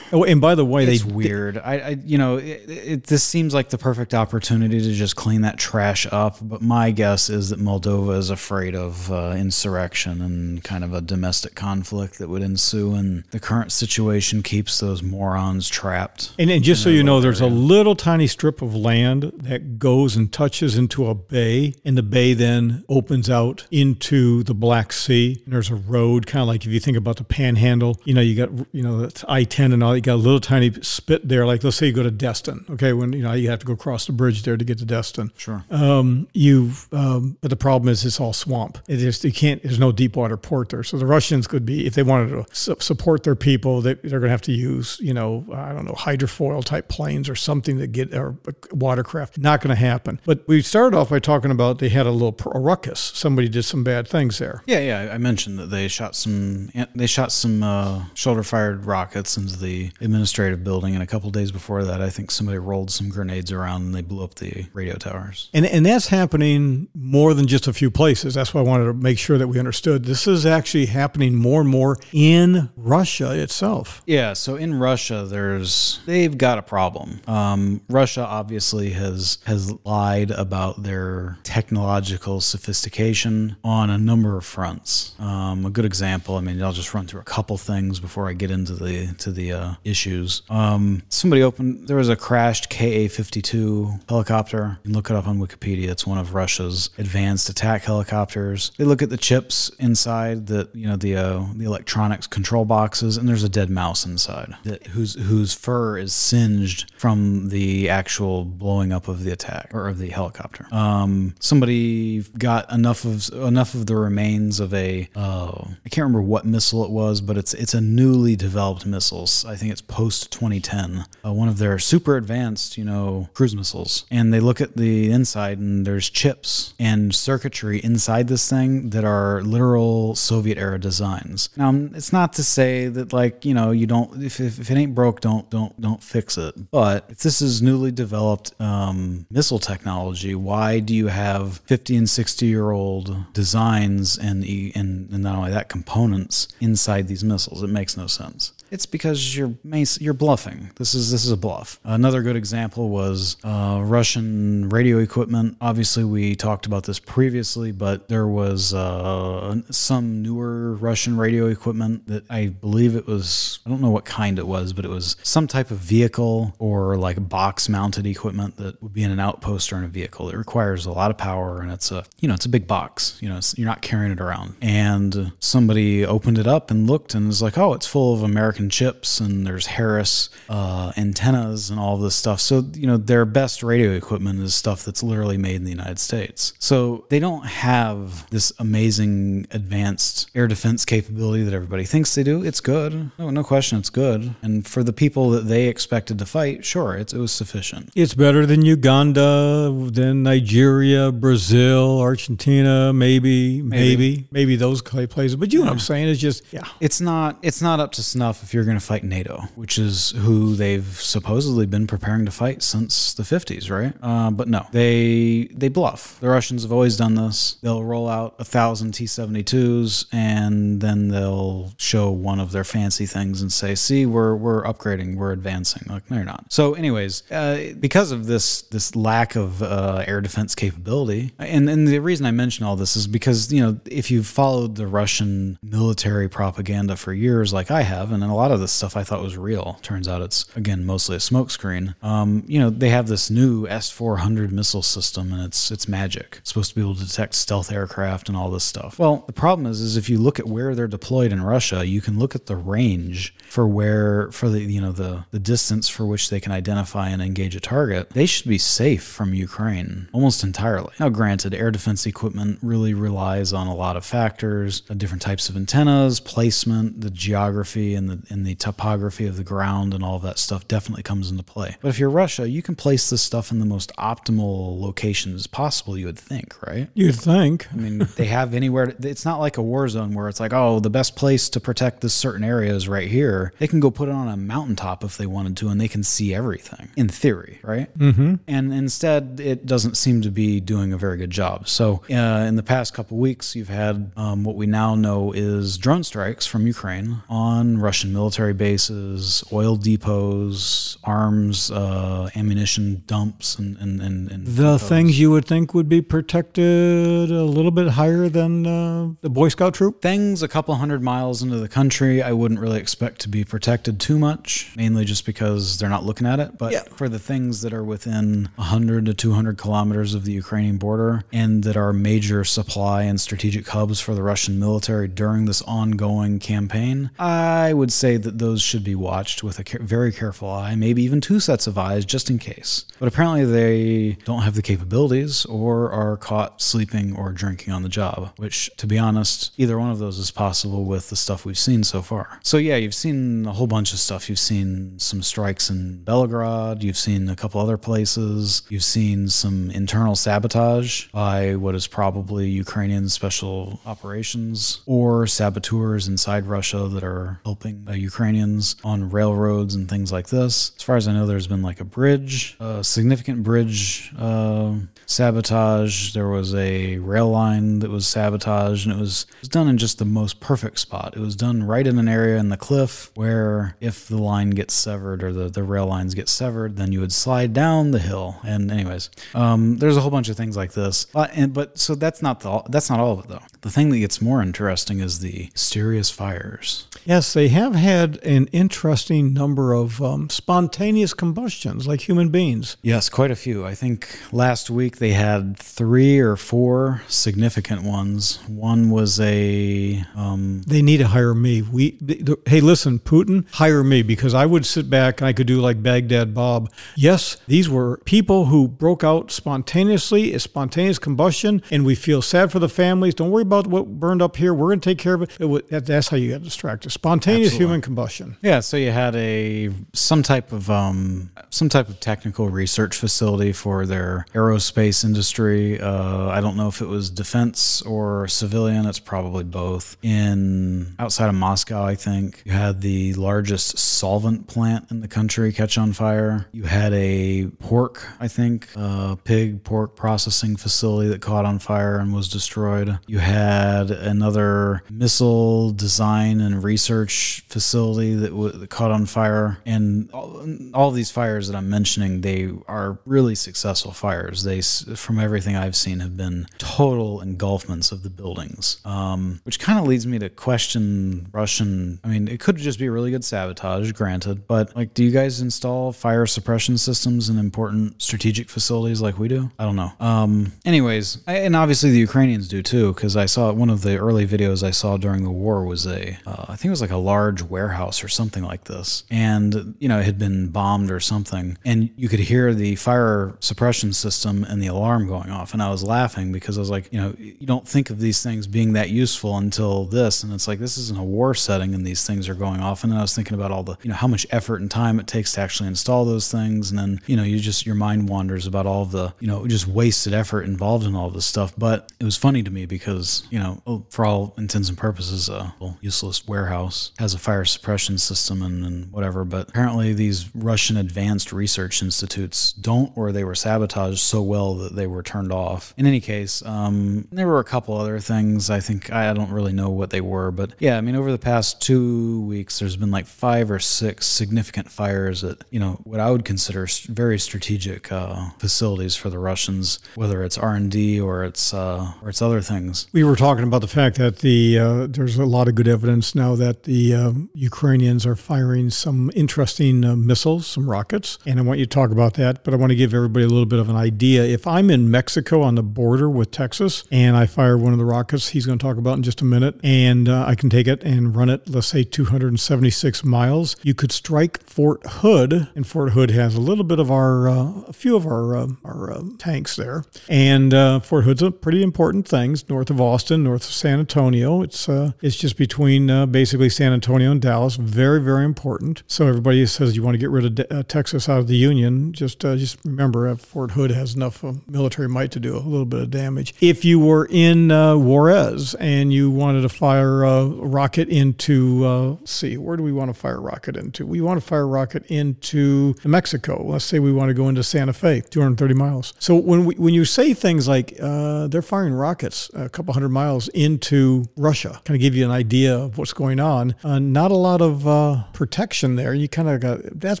Oh, and by the way, it's they weird. I, I you know, it, it, this seems like the perfect opportunity to just clean that trash up. But my guess is that Moldova is afraid of uh, insurrection and kind of a domestic conflict that would ensue, and the current situation keeps those morons trapped. And, and just so you know, there's a little tiny strip of land that goes and touches into a bay, and the bay then opens out into the Black Sea. And there's a road, kind of like if you think about the Panhandle. You know, you got you know I-10 and all. Got a little tiny spit there. Like let's say you go to Destin, okay, when you know you have to go across the bridge there to get to Destin. Sure. Um, you, um, but the problem is it's all swamp. It just you can't. There's no deep water port there. So the Russians could be, if they wanted to su- support their people, they, they're going to have to use, you know, I don't know, hydrofoil type planes or something to get or watercraft. Not going to happen. But we started off by talking about they had a little a ruckus. Somebody did some bad things there. Yeah, yeah. I mentioned that they shot some they shot some uh, shoulder fired rockets into the administrative building, and a couple days before that, I think somebody rolled some grenades around and they blew up the radio towers. And and that's happening more than just a few places. That's why I wanted to make sure that we understood this is actually happening more and more in Russia itself. Yeah, so in Russia, there's they've got a problem. Um, Russia obviously has has lied about their technological sophistication on a number of fronts. Um, a good example, I mean, I'll just run through a couple things before I get into the to the uh, issues. Um, somebody opened there was a crashed Ka-52 helicopter. You can look it up on Wikipedia. It's one of Russia's advanced attack helicopters. They look at the chips inside that you know the uh, the electronics control boxes, and there's a dead mouse inside that whose whose fur is singed from the actual blowing up of the attack or of the helicopter. Um, somebody got enough of enough of the remains of a uh, I can't remember what missile it was, but it's it's a newly developed missile. I think it's post 2010. Uh, one of their super advanced, you know, cruise missiles, and they look at the inside, and there's chips and circuitry inside this thing that are literal Soviet era designs. Now, it's not to say that like you know you don't if, if, if it ain't broke, don't don't don't fix it. But if this is newly developed um, missile technology, why do you have 50 and 60 year old designs and, and and not only that components inside these missiles? It makes no sense. It's because you're you're bluffing. This is this is a bluff. Another good example was uh, Russian radio equipment. Obviously, we talked about this previously, but there was uh, some newer Russian radio equipment that I believe it was. I don't know what kind it was, but it was some type of vehicle or like box-mounted equipment that would be in an outpost or in a vehicle. It requires a lot of power, and it's a you know it's a big box. You know, you're not carrying it around. And somebody opened it up and looked and was like, oh, it's full of American chips and there's Harris uh, antennas and all this stuff. So, you know, their best radio equipment is stuff that's literally made in the United States. So they don't have this amazing advanced air defense capability that everybody thinks they do. It's good. No, no question, it's good. And for the people that they expected to fight, sure, it was sufficient. It's better than Uganda, than Nigeria, Brazil, Argentina, maybe, maybe, maybe, maybe those places. But you know what I'm saying? It's just, yeah. It's not, it's not up to snuff you're going to fight NATO, which is who they've supposedly been preparing to fight since the 50s, right? Uh, but no, they they bluff. The Russians have always done this. They'll roll out a thousand T-72s and then they'll show one of their fancy things and say, "See, we're we're upgrading, we're advancing." Like, no, you're not. So, anyways, uh, because of this this lack of uh, air defense capability, and and the reason I mention all this is because you know if you've followed the Russian military propaganda for years, like I have, and a lot of this stuff I thought was real. Turns out it's again mostly a smokescreen. Um, you know, they have this new S-400 missile system, and it's it's magic. It's supposed to be able to detect stealth aircraft and all this stuff. Well, the problem is, is if you look at where they're deployed in Russia, you can look at the range for where for the you know the the distance for which they can identify and engage a target. They should be safe from Ukraine almost entirely. Now, granted, air defense equipment really relies on a lot of factors, different types of antennas, placement, the geography, and the and the topography of the ground, and all of that stuff definitely comes into play. But if you're Russia, you can place this stuff in the most optimal locations possible. You would think, right? You'd think. I mean, they have anywhere. To, it's not like a war zone where it's like, oh, the best place to protect this certain area is right here. They can go put it on a mountaintop if they wanted to, and they can see everything in theory, right? Mm-hmm. And instead, it doesn't seem to be doing a very good job. So, uh, in the past couple weeks, you've had um, what we now know is drone strikes from Ukraine on Russian military bases, oil depots, arms, uh, ammunition dumps, and, and, and, and the depots. things you would think would be protected a little bit higher than uh, the Boy Scout troop. Things a couple hundred miles into the country, I wouldn't really expect to be protected too much, mainly just because they're not looking at it. But Yeah. for the things that are within 100 to 200 kilometers of the Ukrainian border and that are major supply and strategic hubs for the Russian military during this ongoing campaign, I would say that those should be watched with a very careful eye, maybe even two sets of eyes just in case. But apparently they don't have the capabilities or are caught sleeping or drinking on the job, which, to be honest, either one of those is possible with the stuff we've seen so far. So, yeah, you've seen a whole bunch of stuff. You've seen some strikes in Belgorod, you've seen a couple other places, you've seen some internal sabotage by what is probably Ukrainian special operations or saboteurs inside Russia that are helping uh, Ukrainians on railroads and things like this. As far as I know, there's been like a bridge, a significant bridge uh, sabotage. There was a rail line that was sabotaged, and it was, it was done in just the most perfect spot. It was done right in an area in the cliff where if the line gets severed or the, the rail lines get severed, then you would slide down the hill. And anyways, um, there's a whole bunch of things like this. Uh, and but so that's not the that's not all of it though. The thing that gets more interesting is the mysterious fires. Yes, they have had an interesting number of um, spontaneous combustions, like human beings. Yes, quite a few. I think last week they had three or four significant ones. One was a um, They need to hire me. We, th- hey, listen, Putin, hire me because I would sit back and I could do like Baghdad Bob. Yes, these were people who broke out spontaneously, a spontaneous combustion, and we feel sad for the families. Don't worry about what burned up here. We're going to take care of it. it that, that's how you get distracted. Spontaneous Absolutely. human combustion. Yeah, so you had a some type of um, some type of technical research facility for their aerospace industry. Uh, I don't know if it was defense or civilian. It's probably both. In outside of Moscow, I think you had the largest solvent plant in the country catch on fire. You had a pork, I think, uh, pig pork processing facility that caught on fire and was destroyed. You had another missile design and research facility that, w- that caught on fire. And all, all these fires that I'm mentioning, they are really successful fires. They, from everything I've seen, have been total engulfments of the buildings, um, which kind of leads me to question Russian. I mean, it could just be really good sabotage, granted, but like, do you guys install fire suppression systems in important strategic facilities like we do? I don't know. Um, anyways, I, and obviously the Ukrainians do too, because I saw one of the early videos I saw during the war was a, uh, I think it was like a large warehouse or something like this, and you know it had been bombed or something, and you could hear the fire suppression system and the alarm going off, and I was laughing because I was like, you know, you don't think of these things being that useful until this, and it's like this isn't a war setting, and these things are going off, and I was thinking about all the, you know, how much effort and time it takes to actually install those things, and then you know, you just your mind wanders about all the, you know, just wasted effort involved in all this stuff, but it was funny to me because you know, oh, for all intents and purposes, a useless warehouse has a fire suppression system and, and whatever, but apparently these Russian advanced research institutes don't, or they were sabotaged so well that they were turned off. In any case, um, there were a couple other things. I think I don't really know what they were, but yeah, I mean, over the past two weeks, there's been like five or six significant fires at you know what I would consider very strategic uh, facilities for the Russians, whether it's R and D or it's uh, or it's other things. We were talking about the fact that the uh, there's a lot of good evidence now that the um, Ukrainians are firing some interesting uh, missiles, some rockets, and I want you to talk about that. But I want to give everybody a little bit of an idea. If I'm in Mexico on the border with Texas and I fire one of the rockets, he's going to talk about in just a minute, and uh, I can take it and run it, let's say 276 miles. You could strike Fort Hood, and Fort Hood has a little bit of our, uh, a few of our uh, our uh, tanks there, and uh, Fort Hood's a pretty important thing. North of Austin, north of San Antonio. It's uh, it's just between uh, basically San Antonio and Dallas. Very very important. So everybody says you want to get rid of De- uh, Texas out of the Union. Just uh, just remember, uh, Fort Hood has enough uh, military might to do a little bit of damage. If you were in uh, Juarez and you wanted to fire a rocket into, uh, let's see, where do we want to fire a rocket into? We want to fire a rocket into Mexico. Let's say we want to go into Santa Fe, 230 miles. So when we, when you say things like uh, they're firing rockets a couple hundred miles into Russia, kind of give you an idea of what's going on. Uh, not a lot of uh, protection there. You kind of got that's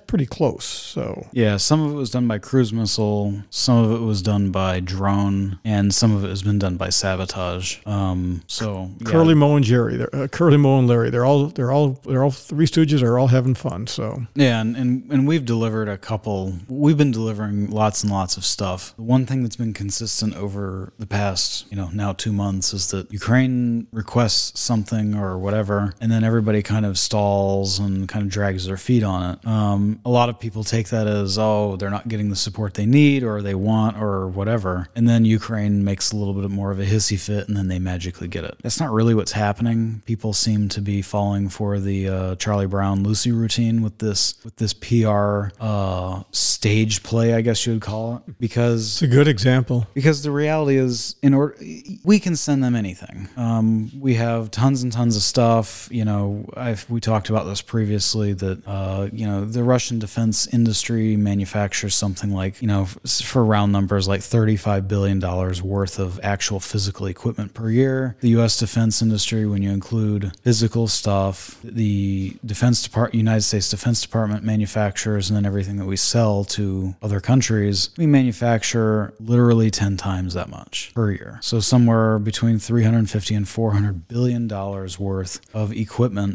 pretty close. So Yeah, some of it was done by cruise missile, some of it was done by drone, and some of it has been done by sabotage. Um, so yeah. Curly Moe and Jerry, they're, uh, Curly Moe and Larry, they're all they're all they're all three Stooges are all having fun. So Yeah, and, and, and we've delivered a couple. We've been delivering lots and lots of stuff. The one thing that's been consistent over the past, you know, now two months is that Ukraine requests something or whatever, and then everybody kind of stalls and kind of drags their feet on it. Um, a lot of people take that as, oh, they're not getting the support they need or they want or whatever. And then Ukraine makes a little bit more of a hissy fit and then they magically get it. That's not really what's happening. People seem to be falling for the uh, Charlie Brown Lucy routine with this with this PR uh, stage play, I guess you would call it, because It's a good example. because the reality is in order we can send them anything um, we have tons and tons of stuff you know I've, we talked about this previously that uh, you know the russian defense industry manufactures something like you know for round numbers like 35 billion dollars worth of actual physical equipment per year. The us defense industry when you include physical stuff the defense department united states defense department manufactures and then everything that we sell to other countries we manufacture literally 10 times that much per year. So somewhere between 350 and 400 billion dollars worth of equipment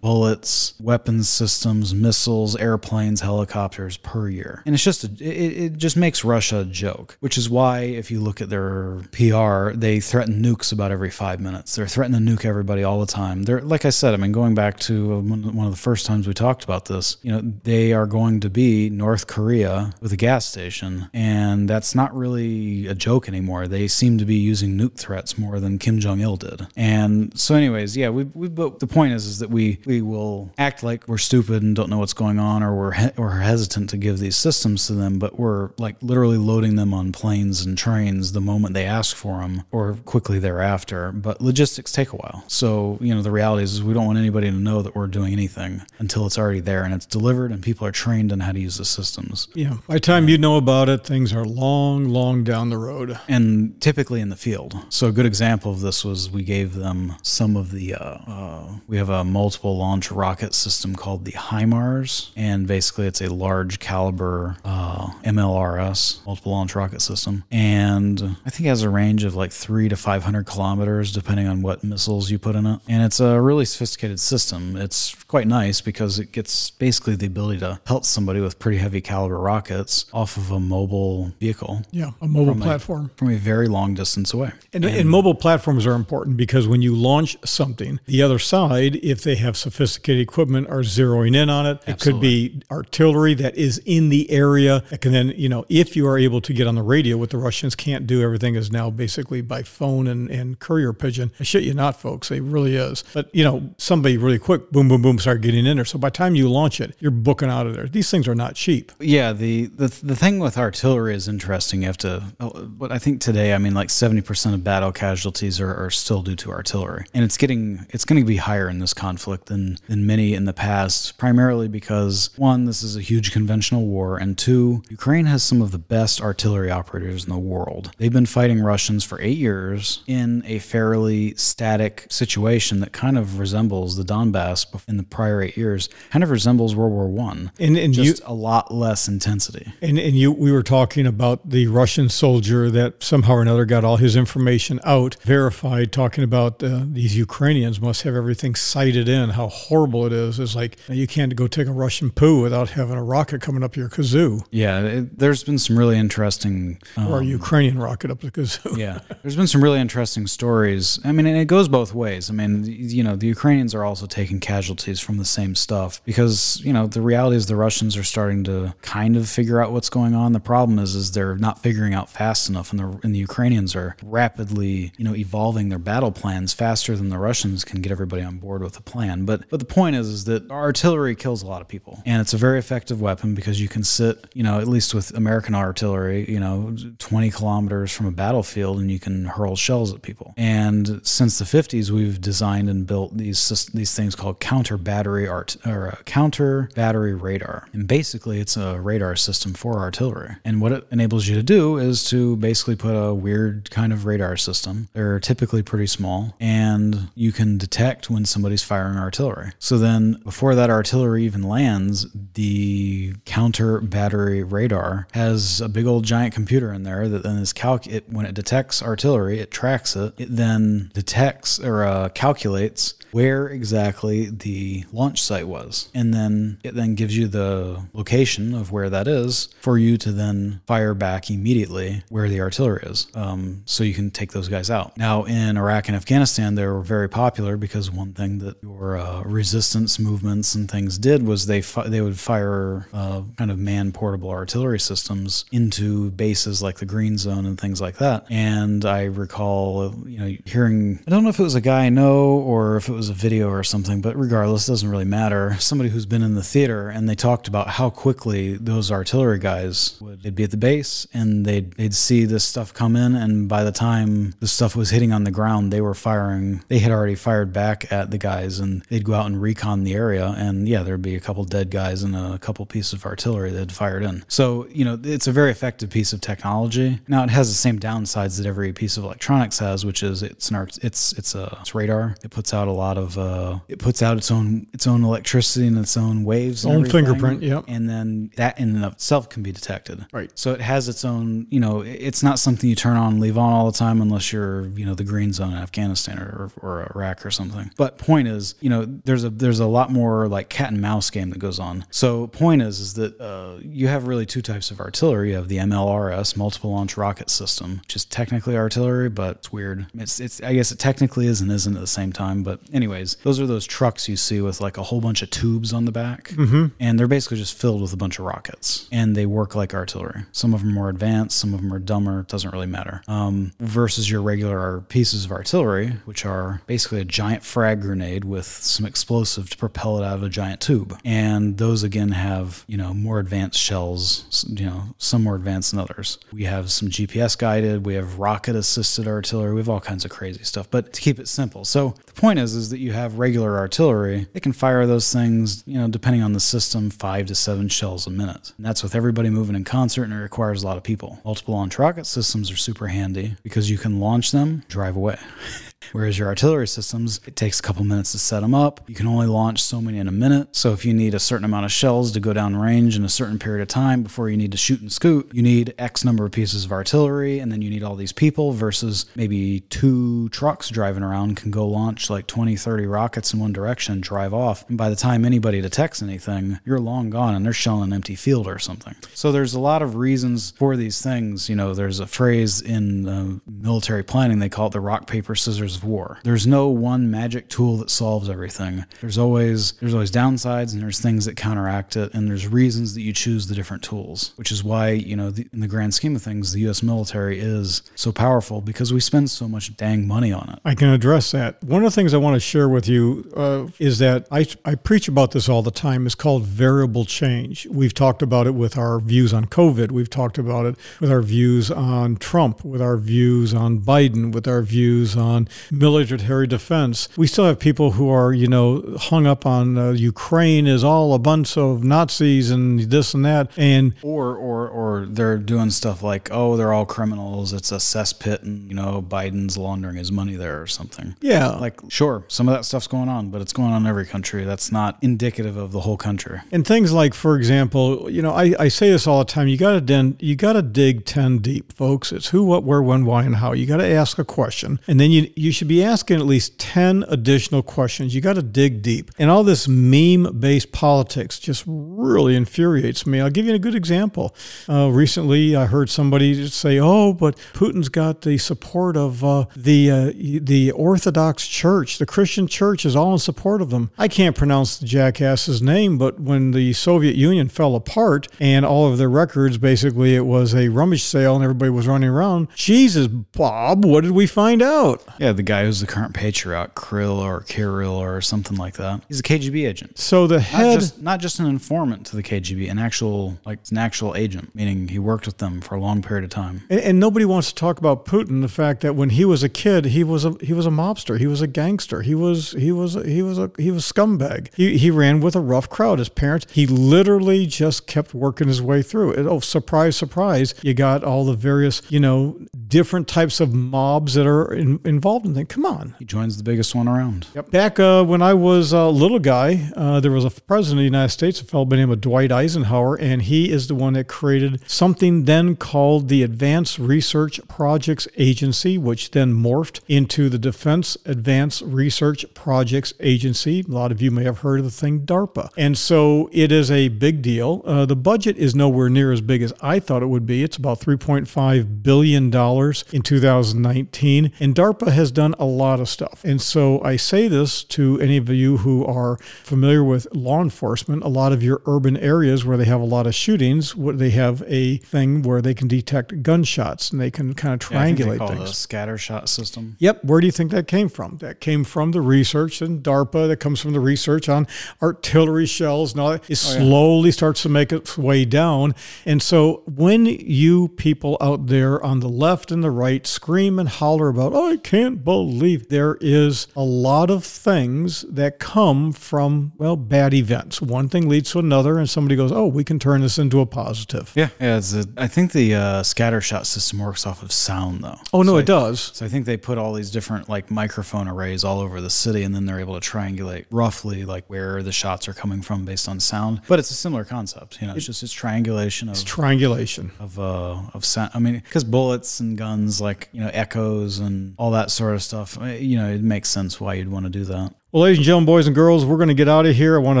bullets weapons systems missiles airplanes helicopters per year. And it's just a, it, it just makes russia a joke which is why if you look at their pr they threaten nukes about every five minutes. They're threatening to nuke everybody all the time. They're like i said i mean going back to one of the first times we talked about this you know they are going to be north korea with a gas station and that's not really a joke anymore. They seem to be using nuke threats more than kim jong-il did. And so anyways yeah we, we but the point is is that we we will act like we're stupid and don't know what's going on or we're he- or hesitant to give these systems to them but we're like literally loading them on planes and trains the moment they ask for them or quickly thereafter but logistics take a while so you know the reality is, is we don't want anybody to know that we're doing anything until it's already there and it's delivered and people are trained on how to use the systems Yeah. By the time you know about it, things are long, long down the road. and typically in the field. So a good example of this was we gave them some of the. Uh, uh, we have a multiple launch rocket system called the HIMARS, and basically it's a large caliber uh, MLRS, multiple launch rocket system, and I think it has a range of like three to five hundred kilometers, depending on what missiles you put in it. And it's a really sophisticated system. It's quite nice because it gets basically the ability to pelt somebody with pretty heavy caliber rockets off of a mobile vehicle Yeah. A mobile From a- platform. from a very long distance away. And, and mobile platforms are important because when you launch something, the other side, if they have sophisticated equipment, are zeroing in on it. It could be artillery that is in the area that can then, you know, if you are able to get on the radio, what the Russians can't do, everything is now basically by phone and, and courier pigeon. I shit you not, folks. It really is. But, you know, somebody really quick, boom, boom, boom, start getting in there. So by the time you launch it, you're booking out of there. These things are not cheap. Yeah, the, the the thing with artillery is interesting. You have to, uh, but I think today, I mean, like seventy percent of battle casualties are, are still due to artillery, and it's getting it's going to be higher in this conflict than than many in the past. Primarily because one, this is a huge conventional war, and two, Ukraine has some of the best artillery operators in the world. They've been fighting Russians for eight years in a fairly static situation that kind of resembles the Donbass in the prior eight years. Kind of resembles World War One And, and you, just a lot less intensity. And, and you, we were talking about the Russian soldier that somehow or another got all his information out, verified, talking about uh, these Ukrainians must have everything sighted in, how horrible it is. It's like you can't go take a Russian poo without having a rocket coming up your kazoo Yeah, it, there's been some really interesting. Um, or a Ukrainian rocket up the kazoo. yeah, there's been some really interesting stories. I mean, and it goes both ways. I mean, you know, the Ukrainians are also taking casualties from the same stuff because you know the reality is the Russians are starting to kind of figure out what's going on. The problem is, is they're not figuring out fast enough, and the and the Ukrainians are rapidly, you know, evolving their battle plans faster than the Russians can get everybody on board with a plan. But but the point is, is that artillery kills a lot of people, and it's a very effective weapon because you can sit, you know, at least with American artillery, you know, 20 kilometers from a battlefield, and you can hurl shells at people. And since the 50s, we've designed and built these these things called counter battery art or uh, counter battery radar, and basically it's a radar system for artillery. And what it enables you to do is to basically put a weird kind of radar system. They're typically pretty small, and you can detect when somebody's firing artillery. So then, before that artillery even lands, the counter battery radar has a big old giant computer in there that then is calc. It when it detects artillery, it tracks it. It then detects or uh, calculates where exactly the launch site was. And then it then gives you the location of where that is for you to then fire back immediately where the artillery is. Um, so you can take those guys out. Now, in Iraq and Afghanistan, they were very popular because one thing that your uh, resistance movements and things did was they fi- they would fire uh, kind of man portable artillery systems into bases like the Green Zone and things like that. And I recall, you know, hearing I don't know if it was a guy I know or if it was a video or something, but regardless, it doesn't really matter. Somebody who's been in the theater and they talked about how quickly those artillery guys would they'd be at the base and they'd they'd see this stuff come in, and by the time the stuff was hitting on the ground, they were firing. They had already fired back at the guys, and they'd go out and recon the area, and yeah, there'd be a couple dead guys and a couple pieces of artillery that had fired in. So you know, it's a very effective piece of technology. Now it has the same downsides that every piece of electronics has, which is it's an art, it's it's a it's radar. It puts out a lot of uh, it puts out its own its own electricity and its own waves, and Own everything. fingerprint, yep. and then that in and of itself can be detected. Right. So it has its own, you know, it's not something you turn on and leave on all the time unless you're, you know, the green zone in Afghanistan or, or Iraq or something. But point is, you know, there's a there's a lot more like cat and mouse game that goes on. So point is, is that uh, you have really two types of artillery. You have the MLRS, multiple launch rocket system, which is technically artillery, but it's weird. It's it's I guess it technically is and isn't at the same time. But anyways, those are those trucks you see with like a whole bunch of tubes on the back, mm-hmm. and they're basically just filled with a bunch of rockets, and they work like artillery. Some of them are more advanced, some of them are dumber. It Doesn't really matter. Um, versus your regular pieces of artillery, which are basically a giant frag grenade with some explosive to propel it out of a giant tube, and those again have you know more advanced shells. You know, some more advanced than others. We have some GPS guided. We have rocket assisted artillery. We have all kinds of crazy stuff. But to keep it simple, so the point is, is that you have regular artillery. It can fire those things, you know, depending on the system, five to seven shells a minute. And that's with everybody moving in concert, and it requires a lot of people. Multiple launch rocket systems are super handy because you can launch them, drive away. Whereas your artillery systems, it takes a couple minutes to set them up. You can only launch so many in a minute. So if you need a certain amount of shells to go down range in a certain period of time before you need to shoot and scoot, you need X number of pieces of artillery, and then you need all these people versus maybe two trucks driving around can go launch like 20, 30 rockets in one direction, drive off. And by the time anybody detects anything, you're long gone and they're shelling an empty field or something. So there's a lot of reasons for these things. You know, there's a phrase in uh, military planning, they call it the rock, paper, scissors of war. There's no one magic tool that solves everything. There's always there's always downsides and there's things that counteract it and there's reasons that you choose the different tools, which is why, you know, the, in the grand scheme of things, the US military is so powerful because we spend so much dang money on it. I can address that. One of the things I want to share with you uh, is that I, I preach about this all the time. It's called variable change. We've talked about it with our views on COVID. We've talked about it with our views on Trump, with our views on Biden, with our views on military defense. We still have people who are, you know, hung up on uh, Ukraine is all a bunch of Nazis and this and that. And Or, or, or they're doing stuff like, oh, they're all criminals. It's a cesspit, and you know Biden's laundering his money there or something. yeah, Like, sure, some of that stuff's going on, but it's going on in every country. That's not indicative of the whole country. And things like, for example, you know, I, I say this all the time. You got to den, you got to dig ten deep, folks. It's who, what, where, when, why, and how. You got to ask a question, and then you you should be asking at least ten additional questions. You got to dig deep. And all this meme-based politics just really infuriates me. I'll give you a good example. Uh, recently, I heard somebody say, "Oh, but Putin's got the support of uh, the uh, the Orthodox Church. The Christian Church is all in support of them." I can't pronounce the jackass's name, but when the Soviet Union fell apart and all of their records, basically, it was a rummage sale and everybody was running around. Jesus, Bob, what did we find out? Yeah, the guy who's the current patriarch, Krill or Kirill or something like that. He's a KGB agent. So the Not head. just, not just an informant to the KGB, an actual like an actual agent, meaning he worked with them for a long period of time. And, and nobody wants to talk about Putin. The fact that when he was a kid, he was a he was a mobster. He was a gangster. He was he was he was a he was scumbag. He he ran with a rough crowd. His parents. He literally just kept working his way through it. Oh, surprise, surprise! You got all the various you know different types of mobs that are in, involved in and think, come on. He joins the biggest one around. Yep. Back uh, when I was a little guy, uh, there was a president of the United States, a fellow by the name of Dwight Eisenhower, and he is the one that created something then called the Advanced Research Projects Agency, which then morphed into the Defense Advanced Research Projects Agency. A lot of you may have heard of the thing DARPA. And so it is a big deal. Uh, the budget is nowhere near as big as I thought it would be. It's about $3.5 billion in 2019. And DARPA has done a lot of stuff. And so I say this to any of you who are familiar with law enforcement. A lot of your urban areas where they have a lot of shootings, they have a thing where they can detect gunshots and they can kind of Yeah, I think they triangulate it things. a scatter shot system. Yep. Where do you think that came from? That came from the research in DARPA. That comes from the research on artillery shells and all that. It oh, slowly starts to make its way down. And so when you people out there on the left and the right scream and holler about, oh, I can't believe there is a lot of things that come from, well, bad events. One thing leads to another, and somebody goes, oh, we can turn this into a positive. Yeah, yeah. It's a, I think the uh, scatter shot system works off of sound though. Oh, no, So it I- does. So I think they put all these different like microphone arrays all over the city, and then they're able to triangulate roughly like where the shots are coming from based on sound. But it's a similar concept, you know. It's just it's triangulation of Triangulation. of uh of sound. I mean, because bullets and guns, like you know, echoes and all that sort of stuff. You know, it makes sense why you'd want to do that. Well, ladies and gentlemen, boys and girls, we're going to get out of here. I want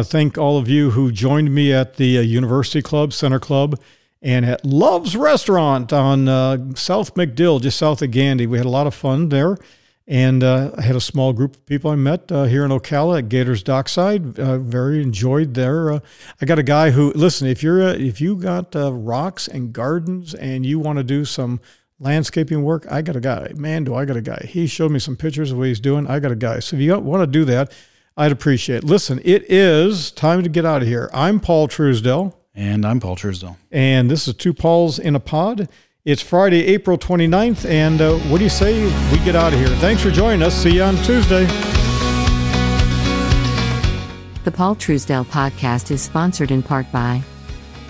to thank all of you who joined me at the uh, University Club, Center Club, and at Love's Restaurant on uh, South MacDill, just south of Gandy. We had a lot of fun there. And uh, I had a small group of people I met uh, here in Ocala at Gators Dockside. Uh, very enjoyed there. Uh, I got a guy who listen. If you're if you got rocks and gardens and you want to do some landscaping work, I got a guy. Man, do I got a guy. He showed me some pictures of what he's doing. I got a guy. So if you want to do that, I'd appreciate it. Listen, it is time to get out of here. I'm Paul Truesdell, And I'm Paul Truesdell. and this is Two Pauls in a Pod. It's Friday, April 29th, and uh, what do you say we get out of here? Thanks for joining us. See you on Tuesday. The Paul Truesdell podcast is sponsored in part by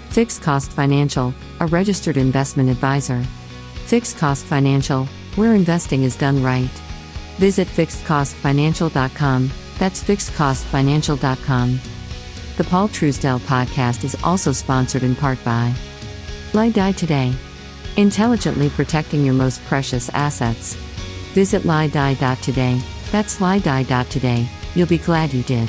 Fixed Cost Financial, a registered investment advisor. Fixed Cost Financial, where investing is done right. Visit fixedcostfinancial.com. That's fixedcostfinancial.com. The Paul Truesdell podcast is also sponsored in part by Lie Die Today. Intelligently protecting your most precious assets. Visit liedie.today. That's liedie.today. You'll be glad you did.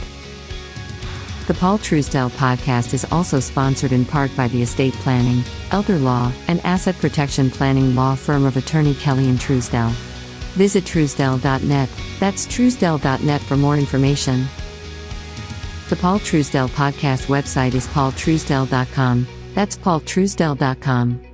The Paul Truesdell podcast is also sponsored in part by the estate planning, elder law, and asset protection planning law firm of attorney Kelly and Truesdell. Visit truesdell.net. That's truesdell.net for more information. The Paul Truesdell podcast website is paultruesdell.com. That's paultruesdell.com.